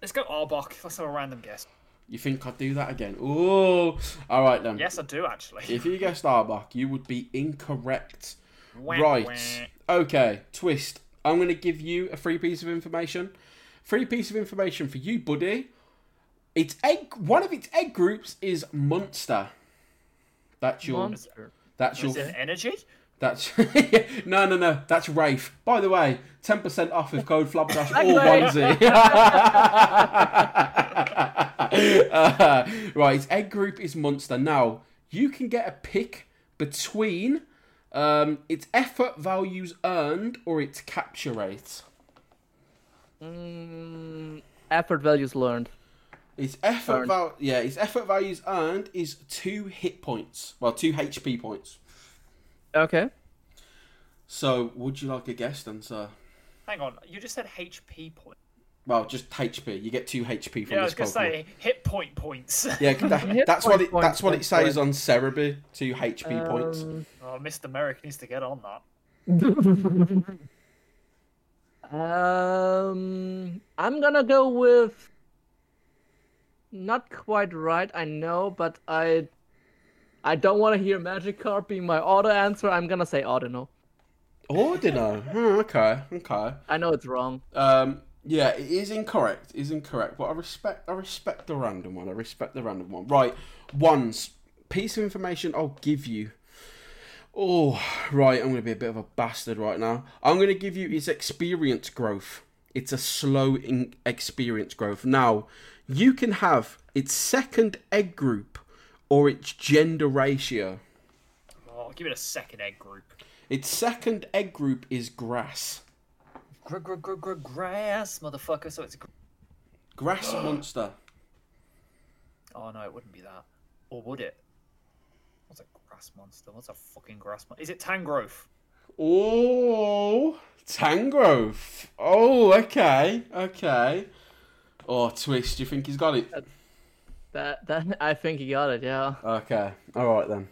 Let's go Arbok. Let's have a random guess. You think I'd do that again? Oh, All right then. Yes, I do actually. If you guessed Arbok, you would be incorrect. Wah, Right. wah. Okay, twist. I'm going to give you a free piece of information. Free piece of information for you, buddy. Its egg. One of its egg groups is Monster. That's your. Monster. That's your. Is it energy? That's no, no, no. That's Wraith. By the way, ten percent off with code or Segue. onesie. Uh, right, egg group is Monster. Now you can get a pick between um, its effort values earned or its capture rate. Mm, effort values learned. Its effort Earned. val- yeah, its effort values earned is two hit points. Well, two HP points. Okay. So, would you like a guess then, sir? Hang on. You just said HP point. Well, just HP. You get two HP from Yeah, I was gonna say hit point points. Yeah, that, Hit that's what point, it. point, That's what it says point. on Serebii. Two HP points. Um, oh, Mr. Merrick needs to get on that. Um, I'm gonna go with. Not quite right, I know, but I. I don't want to hear Magikarp being my auto answer. I'm gonna say Audino. Ordino. Hmm, okay, okay. I know it's wrong. Um, yeah, it is incorrect. It is incorrect. But I respect. I respect the random one. I respect the random one. Right, ones piece of information I'll give you. Oh, right. I'm gonna be a bit of a bastard right now. I'm gonna give you its experience growth. It's a slow in experience growth. Now, you can have its second egg group or its gender ratio. Oh, give it a second egg group. Its second egg group is grass. Gr gr gr gr grass, motherfucker. So it's. Gr- Grass monster. oh no, it wouldn't be that. Or would it? What's a grass monster? What's a fucking grass monster? Is it Tangrowth? Oh, Tangrowth. Oh, okay, okay. Oh, twist. Do you think he's got it? Uh, That that I think you got it. Yeah. Okay. All right then.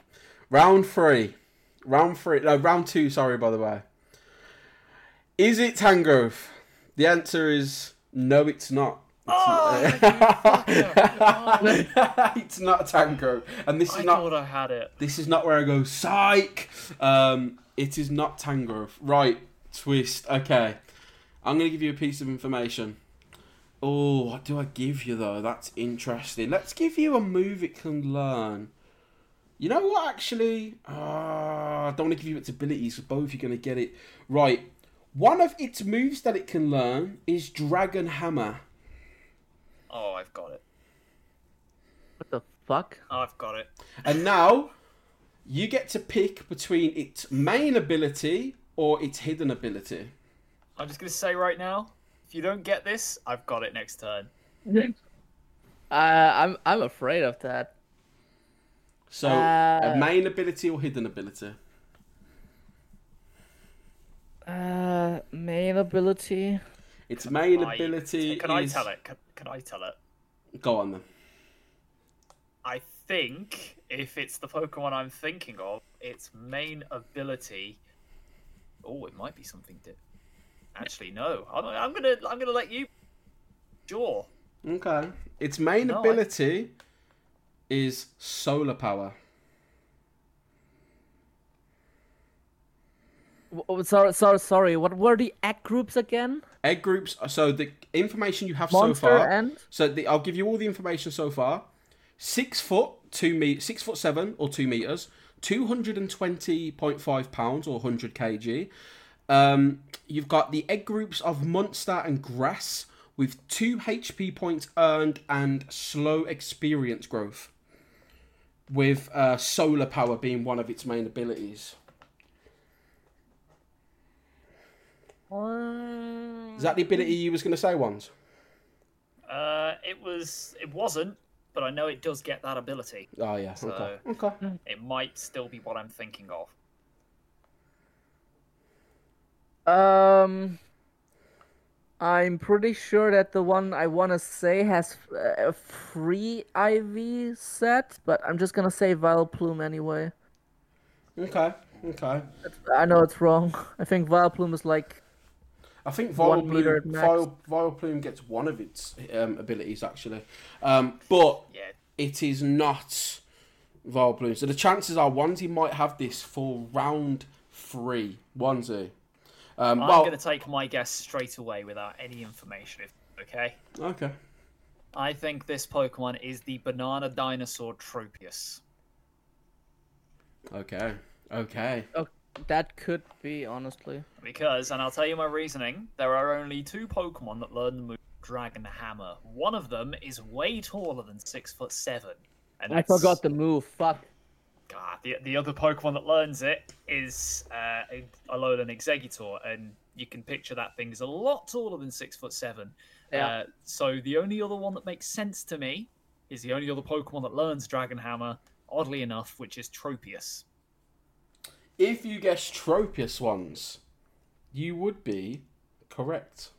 Round three. Round three. No, round two. Sorry, by the way. Is it Tangrowth? The answer is no. It's not. It's Oh, not. you it's not Tangrowth, and this I is not. thought I had it. This is not where I go. Psych. Um, it is not Tangrowth. Right. Twist. Okay. I'm gonna give you a piece of information. Oh, what do I give you though? That's interesting. Let's give you a move it can learn. You know what? Actually, ah, I don't want to give you its abilities. So both you're gonna get it right. One of its moves that it can learn is Dragon Hammer. Oh, I've got it. What the fuck? Oh, I've got it. And now you get to pick between its main ability or its hidden ability. I'm just gonna say right now, if you don't get this, I've got it next turn. Uh, I'm I'm afraid of that. So, a Uh, main ability or hidden ability? Uh, main ability. Its main I- ability Can I tell it? Can, can I tell it? Go on then. I think if it's the Pokemon I'm thinking of, its main ability. Oh, it might be something. Di- Actually, no. I'm, I'm gonna I'm gonna let you. Sure. Okay. Its main No, I- ability is solar power. W- w- Sorry, sorry, sorry. What were the egg groups again? Egg groups. Uh, so the information you have Monster so far. and So the, I'll give you all the information so far. Six foot, two me, six foot seven or two meters, two hundred and twenty point five pounds or hundred kg. Um, you've got the egg groups of Monster and Grass with two HP points earned and slow experience growth. With uh, solar power being one of its main abilities. Is that the ability you was going to say, ones? Uh, it was. It wasn't, but I know it does get that ability. Oh yeah. So- Okay. Okay. It might still be what I'm thinking of. Um, I'm pretty sure that the one I want to say has uh, a free IV set, but I'm just gonna say Vileplume anyway. Okay. Okay. I know it's wrong. I think Vileplume is like I think One Vileplume. Vile, Vileplume gets one of its um, abilities actually, um, but Yeah. it is not Vileplume. So the chances are Onesie might have this for round three. Onesie. Um, I'm well, going to take my guess straight away without any information. If okay. okay. I think this Pokemon is the banana dinosaur Tropius. Okay. Okay. oh, that could be honestly. Because, and I'll tell you my reasoning, there are only two Pokemon that learn the move Dragon Hammer. One of them is way taller than six foot seven. And I forgot the move. Fuck. God, the, the other Pokemon that learns it is uh, a Alolan Exeggutor, and you can picture that thing is a lot taller than six foot seven. Yeah. Uh, so the only other one that makes sense to me is the only other Pokemon that learns Dragon Hammer, oddly enough, which is Tropius. If you guess Tropius ones, you would be correct.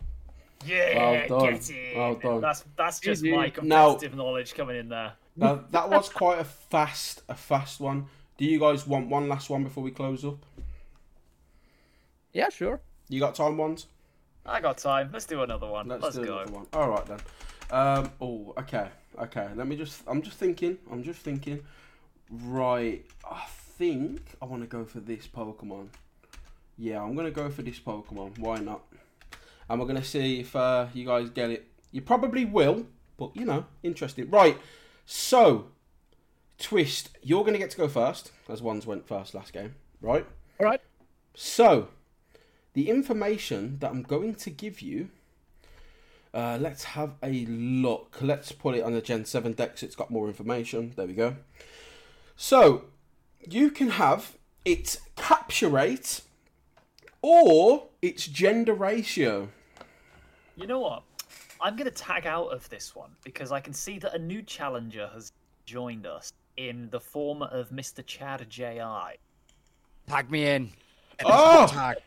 Yeah, Well done. get it. Well done. That's that's just my Now- competitive knowledge coming in there. Now that was quite a fast, a fast one. Do you guys want one last one before we close up? Yeah, sure. You got time ones? I got time. Let's do another one. Let's, Let's, do go. another one. All right then. Um. Oh. Okay. Okay. Let me just. I'm just thinking. I'm just thinking. Right. I think I want to go for this Pokemon. Yeah, I'm gonna go for this Pokemon. Why not? And we're gonna see if uh, you guys get it. You probably will, but you know, interesting. Right. So, twist. You're gonna get to go first, as ones went first last game. Right. All right. So, the information that I'm going to give you, uh, let's have a look. Let's put it on the Gen 7 deck so it's got more information. There we go. So, you can have its capture rate or its gender ratio. You know what? I'm going to tag out of this one because I can see that a new challenger has joined us in the form of Mr. Chad J.I. Tag me in. Oh! Tag.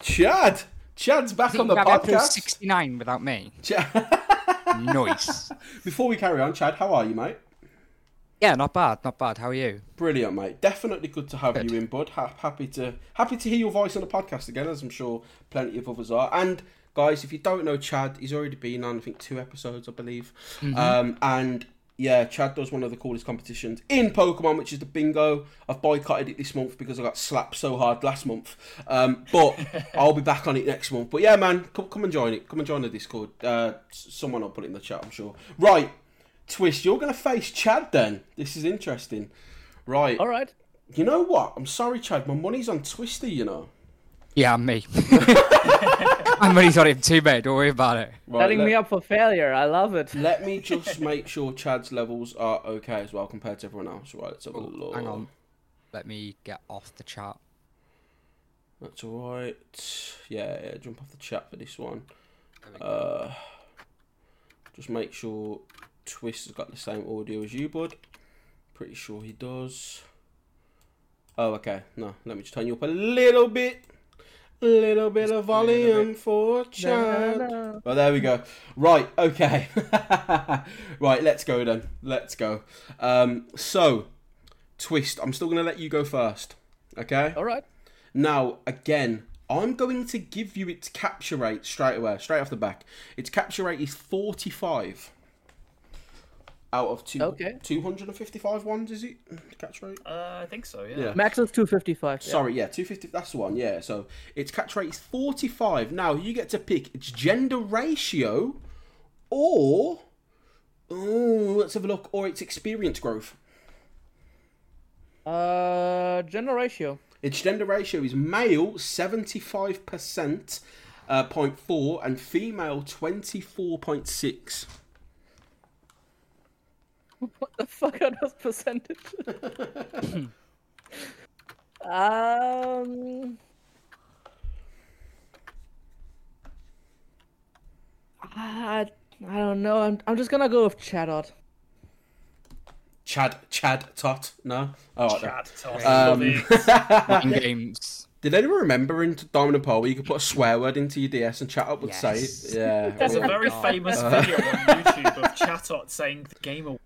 Chad! Chad's back on the Think I've podcast. 69 without me. Chad- Nice. Before we carry on, Chad, how are you, mate? Yeah, not bad, not bad. How are you? Brilliant, mate. Definitely good to have Good. you in, bud. Ha- happy to happy to hear your voice on the podcast again, as I'm sure plenty of others are. And guys, if you don't know Chad, he's already been on I think two episodes, I believe. Um, and yeah, Chad does one of the coolest competitions in Pokemon, which is the Bingo. I've boycotted it this month because I got slapped so hard last month. Um, but I'll be back on it next month. But yeah, man, come, come and join it. Come and join the Discord. Uh, someone will put it in the chat, I'm sure. Right, Twist, you're going to face Chad then. This is interesting. Right. All right. You know what? I'm sorry, Chad. My money's on Twister, you know. Yeah, me. I'm really sorry him too, bad. Don't worry about it. Right, Setting let, me up for failure. I love it. let me just make sure Chad's levels are okay as well compared to everyone else. Right, let's have a Oh, look. hang on. Let me get off the chat. That's alright. Yeah, yeah, jump off the chat for this one. Uh, just make sure Twist has got the same audio as you, bud. Pretty sure he does. Oh, okay. No, let me just turn you up a little bit. Little bit of volume for Chad. Na-na. Well, there we go. Right, okay. right, let's go then. Let's go. Um, so, Twist, I'm still going to let you go first. Okay? All right. Now, again, I'm going to give you its capture rate straight away, straight off the back. Its capture rate is 45 out of two, Okay. 255 ones, is it? Catch rate? Uh, I think so. Yeah. Yeah. Max is 255. yeah. Sorry, yeah, 250, that's the one, yeah. So its catch rate is 45. Now, you get to pick its gender ratio or. Oh, let's have a look. Or its experience growth. Uh, gender ratio. Its gender ratio is male 75% uh, 0.4 and female 24.6. What the fuck are those percentages? um. I, I don't know. I'm, I'm just gonna go with Chatot. Chad, Chad, Tot, no? Alright then. Chat, toss, Um, love it. Mind games. Did anyone remember in Diamond and Pearl where you could put a swear word into your DS and Chatot would Yes. say it? Yeah. There's a very God. famous video on YouTube of Chatot saying the game away.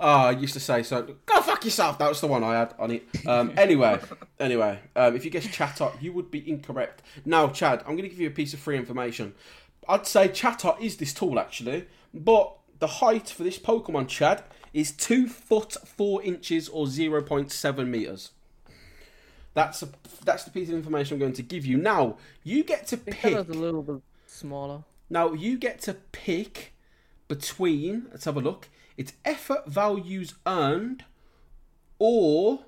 Oh, I used to say so. Go fuck yourself. That was the one I had on it. Um, anyway, anyway, um, if you guess Chatot, you would be incorrect. Now, Chad, I'm going to give you a piece of free information. I'd say Chatot is this tall actually, but the height for this Pokemon, Chad, is two foot four inches or zero point seven meters. That's a, that's the piece of information I'm going to give you. Now, you get to pick. A little bit smaller. Now you get to pick between. Let's have a look. It's effort values earned, or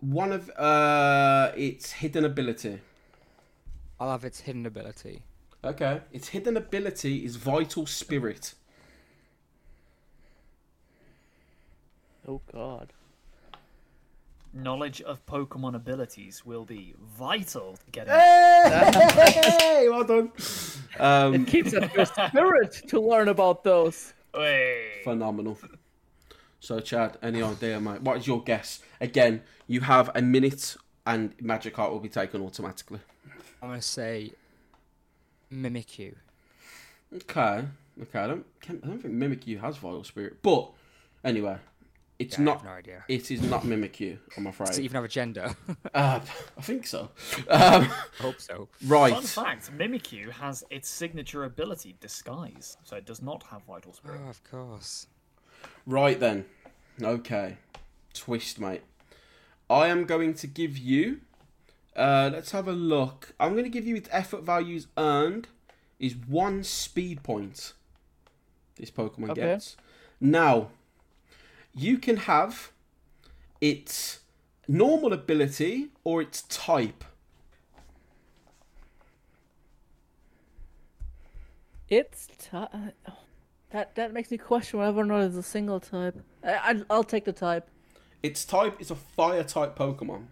one of uh, its hidden ability. I'll have its hidden ability. Okay, its hidden ability is vital spirit. Oh god. Knowledge of Pokemon abilities will be vital to getting. Hey, well done. Um, It keeps up your spirit to learn about those. Hey. phenomenal. So, Chad, any idea, mate? What is your guess? Again, you have a minute, and Magic Magikarp will be taken automatically. I'm gonna say Mimikyu. Okay, okay. I don't, I don't think Mimikyu has Vital Spirit, but anyway, it's Yeah, I not. have no idea. It is not Mimikyu. I'm afraid. Does it afraid. even have a gender? Uh, I think so. Um, I hope so. right. Fun fact: Mimikyu has its signature ability, Disguise, so it does not have Vital Spirit. Oh, of course. Right then. Okay. Twist, mate. I am going to give you. Uh, let's have a look. I'm going to give you its effort values earned is one speed point. This Pokemon Okay. gets. Now, you can have its normal ability or its type. It's ti- uh, oh, that that makes me question whether or not it's a single type. I, I I'll take the type. Its type is a fire type Pokemon.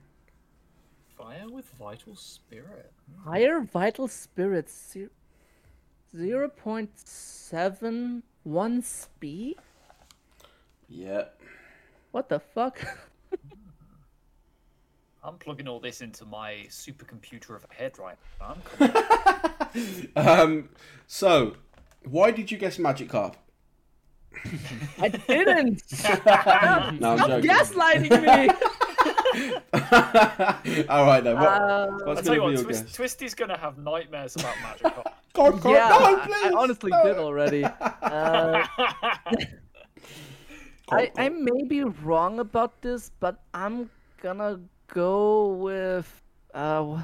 Fire with Vital Spirit. Higher vital spirits. Zero point seven one speed. Yeah. What the fuck? I'm plugging all this into my supercomputer of a head right now. Um. So, why did you guess Magikarp? I didn't. No, I'm Stop joking. gaslighting me. All right then. What, Uh, what's I'll tell you going to be what, Twist, guess? Twisty's gonna have nightmares about Magikarp. God, God, yeah, no, I- I honestly no. did already. Uh, I, I may be wrong about this, but I'm gonna go with uh. wh-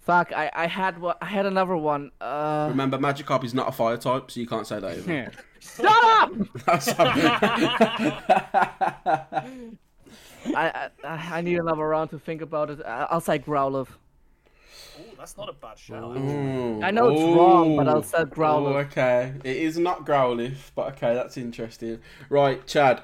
Fuck! I, I had what I had another one. Uh, Remember, magic Magikarp is not a fire type, so you can't say that. Either. Yeah. shut up! Sorry. I, I I need another round to think about it. I- I'll say Growlithe. Ooh, that's not a bad shout. Ooh. I know it's wrong, but I'll Ooh. say Oh, Growlithe. okay. It is not Growlithe, but okay, that's interesting. Right, Chad.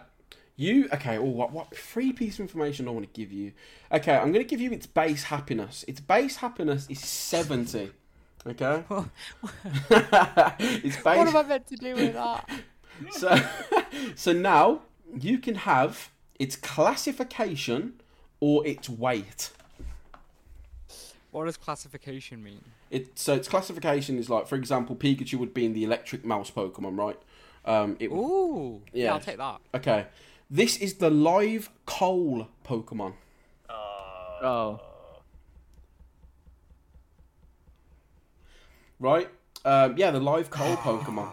You okay? Oh, what what free piece of information I want to give you? Okay, I'm going to give you its base happiness. Its base happiness is seventy. Okay. its base. What am I meant to do with that? So, so now you can have its classification or its weight. What does classification mean? It so its classification is like, for example, Pikachu would be in the electric mouse Pokemon, right? Um, it Ooh. Yeah, Yeah. I'll take that. okay. This is the live coal Pokemon. Uh, Oh. right? Um, yeah, the live coal Pokemon.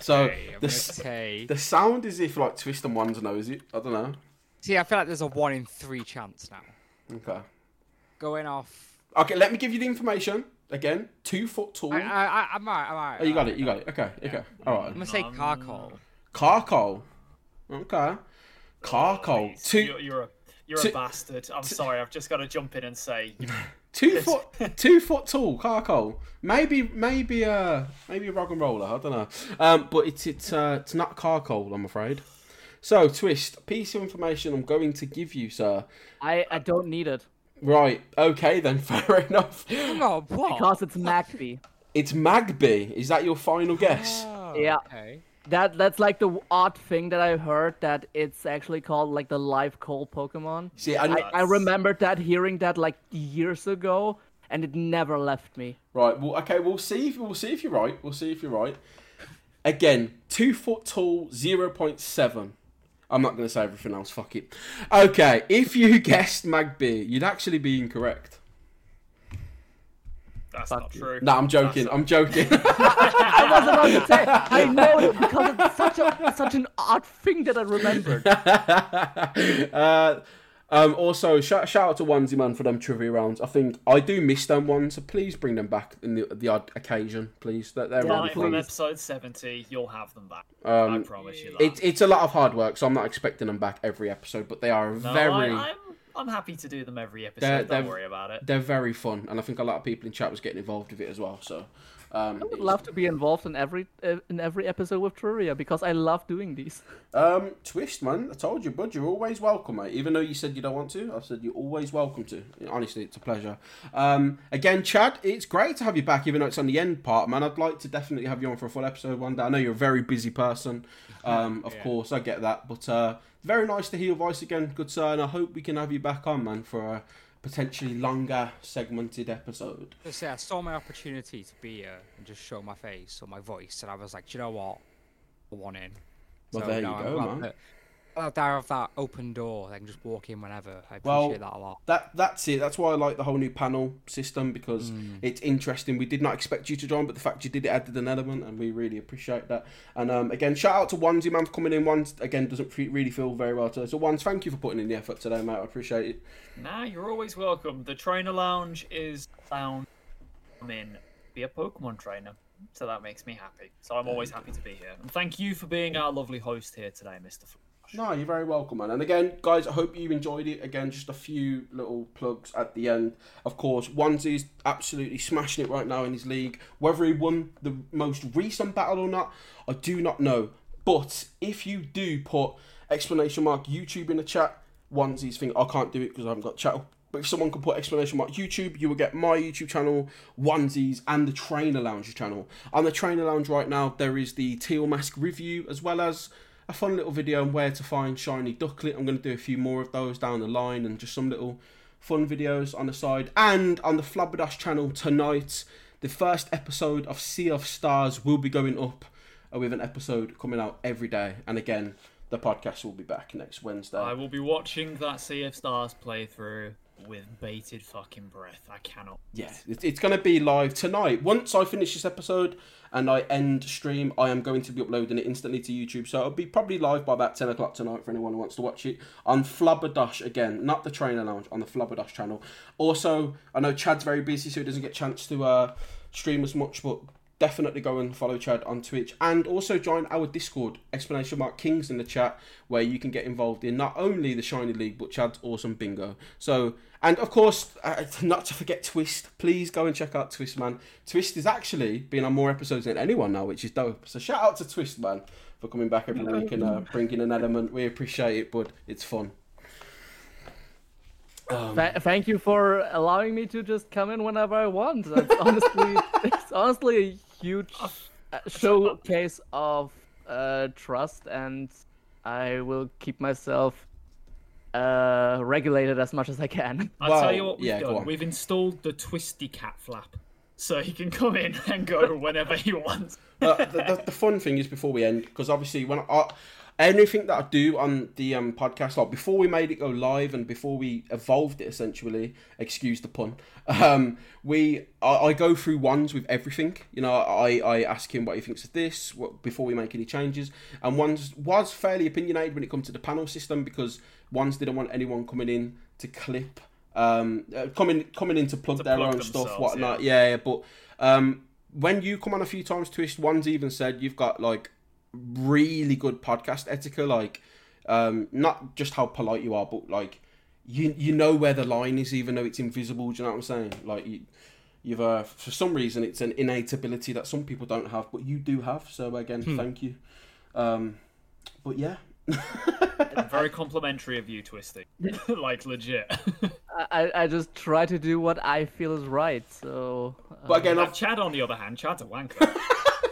So Okay, the, gonna s- say- the sound is if like Twist and Wands knows it. I don't know. See, I feel like there's a one in three chance now. Okay. Going off. Okay, let me give you the information again. Two foot tall. I, I, I, I'm alright, I'm alright. oh, you got it. You got it. Okay. Okay. All right. I'm gonna say Um, Carkol. Carkol. Okay. Carkol. please, Two You're, you're a you're two- a bastard. I'm sorry. I've just got to jump in and say two foot two foot tall Carkol. Maybe maybe uh maybe a rock and roller. I don't know. Um, but it's it's uh it's not Carkol. I'm afraid. So twist piece of information I'm going to give you, sir. I, I don't need it Right. Okay then. Fair enough. Oh, what? because it's Magby. It's Magby. Is that your final guess? Oh, Yeah. Okay. That that's like the odd thing that I heard that it's actually called like the live coal Pokemon. See, I, I, I remembered that hearing that like years ago, and it never left me. Right. Well, okay. We'll see if we'll see if you're right. We'll see if you're right. Again, two foot tall, zero point seven. I'm not going to say everything else. Fuck it. Okay. If you guessed Magby, you'd actually be incorrect. that's Fuck not you. true. No, I'm joking. That's I'm joking. I was about to say I know it because it's such a such an odd thing that I remembered. uh, um, also, shout, shout out to Onesie Man for them trivia rounds. I think I do miss them ones, so please bring them back in the, the odd occasion, please. They're, they're really from episode 70, you'll have them back. Um, I promise you that. It's it's a lot of hard work, so I'm not expecting them back every episode, but they are no, very I, I'm, I'm happy to do them every episode. They're- Don't they're- worry about it. they're very fun, and I think a lot of people in chat was getting involved with it as well. So, um, I would love to be involved in every uh, in every episode with trivia because I love doing these. um, twist, man. I told you, bud. You're always welcome, mate. Even though you said you don't want to, I said you're always welcome to. Honestly, it's a pleasure. Um, again, Chad, it's great to have you back, even though it's on the end part, man. I'd like to definitely have you on for a full episode one day. I know you're a very busy person. Um, of Yeah. course, I get that, but uh, very nice to hear your voice again, good sir. And I hope we can have you back on, man, for a potentially longer segmented episode. Just say I saw my opportunity to be here and just show my face or my voice, and I was like, Do you know what? I want in. Well, there you no, I'm go, man. that I have that open door. I can just walk in whenever. I appreciate Well, that a lot. That that's it. That's why I like the whole new panel system because it's interesting. We did not expect you to join, but the fact you did it added an element, and we really appreciate that. And um, again, shout out to Onesie man for coming in. Ones again doesn't fe- really feel very well today. So Ones, thank you for putting in the effort today, mate. I appreciate it. Nah, you're always welcome. The trainer lounge is lounge. Come in, be a Pokemon trainer. So that makes me happy. So I'm always happy to be here. And thank you for being our lovely host here today, Mr. Flash. No, you're very welcome, man. And again, guys, I hope you enjoyed it. Again, just a few little plugs at the end. Of course, Onesie's absolutely smashing it right now in his league. Whether he won the most recent battle or not, I do not know. But if you do put explanation mark YouTube in the chat, Onesie's thing, I can't do it because I haven't got chat. But if someone can put explanation mark YouTube, you will get my YouTube channel, Onesies, and the Trainer Lounge channel. On the Trainer Lounge right now, there is the Teal Mask review as well as a fun little video on where to find shiny Ducklett. I'm going to do a few more of those down the line and just some little fun videos on the side. And on the Flobadosh channel tonight, the first episode of Sea of Stars will be going up uh, with an episode coming out every day. And again, the podcast will be back next Wednesday. I will be watching that Sea of Stars playthrough with bated fucking breath. I cannot. Yeah, it's going to be live tonight. Once I finish this episode and I end stream, I am going to be uploading it instantly to YouTube. So it'll be probably live by about 10 o'clock tonight for anyone who wants to watch it on Flobadosh again, not the Trainer Lounge, on the Flobadosh channel. Also, I know Chad's very busy, so he doesn't get a chance to uh, stream as much, but definitely go and follow Chad on Twitch and also join our Discord, explanation mark Kings in the chat, where you can get involved in not only the Shiny League but Chad's awesome bingo. So, and of course, uh, not to forget Twist. Please go and check out Twist, man. Twist is actually been on more episodes than anyone now, which is dope. So shout out to Twist, man, for coming back every week and uh, bringing an element. We appreciate it, bud. It's fun. Um, Th- thank you for allowing me to just come in whenever I want. That's honestly, it's honestly a huge uh, showcase of uh, trust, and I will keep myself uh, regulate it as much as I can. I'll tell you what we've yeah, done. We've installed the twisty cat flap. So he can come in and go whenever he wants. Uh, the, the, the fun thing is before we end, because obviously when I anything that I do on the um, podcast, like before we made it go live and before we evolved it, essentially, excuse the pun, um, we I, I go through ones with everything. You know, I, I ask him what he thinks of this what, before we make any changes, and ones was fairly opinionated when it comes to the panel system because ones didn't want anyone coming in to clip. Um, uh, coming coming in to plug To their plug own stuff, whatnot. Yeah, yeah, but um, when you come on a few times, Twist, one's even said you've got like really good podcast etiquette, like um, not just how polite you are, but like you you know where the line is, even though it's invisible. Do you know what I'm saying? Like you, you've uh, for some reason it's an innate ability that some people don't have, but you do have. So again, thank you. Um, but yeah, Very complimentary of you, Twisty. like legit. I, I just try to do what I feel is right. So. uh, but again, Now, I've, Chad, on the other hand, Chad's a wanker.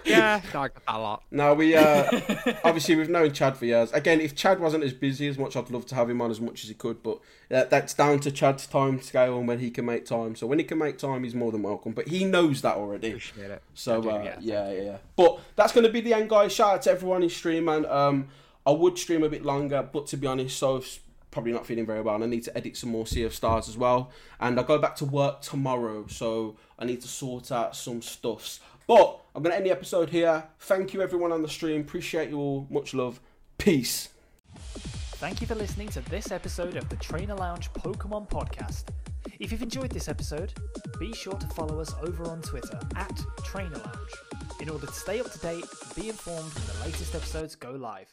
Yeah, no, I get that a lot. now we uh, obviously we've known Chad for years. Again, if Chad wasn't as busy as much, I'd love to have him on as much as he could. But uh, that's down to Chad's time scale and when he can make time. So when he can make time, he's more than welcome. But he knows that already. Appreciate it. So I do, uh, yeah. yeah, yeah, yeah. But that's going to be the end, guys. Shout out to everyone in stream, and um, I would stream a bit longer, but to be honest, so it's probably not feeling very well, and I need to edit some more Sea of Stars as well. And I go back to work tomorrow, so I need to sort out some stuffs. But I'm going to end the episode here. Thank you, everyone on the stream. Appreciate you all. Much love. Peace. Thank you for listening to this episode of the Trainer Lounge Pokemon Podcast. If you've enjoyed this episode, be sure to follow us over on Twitter at Trainer Lounge in order to stay up to date and be informed when the latest episodes go live.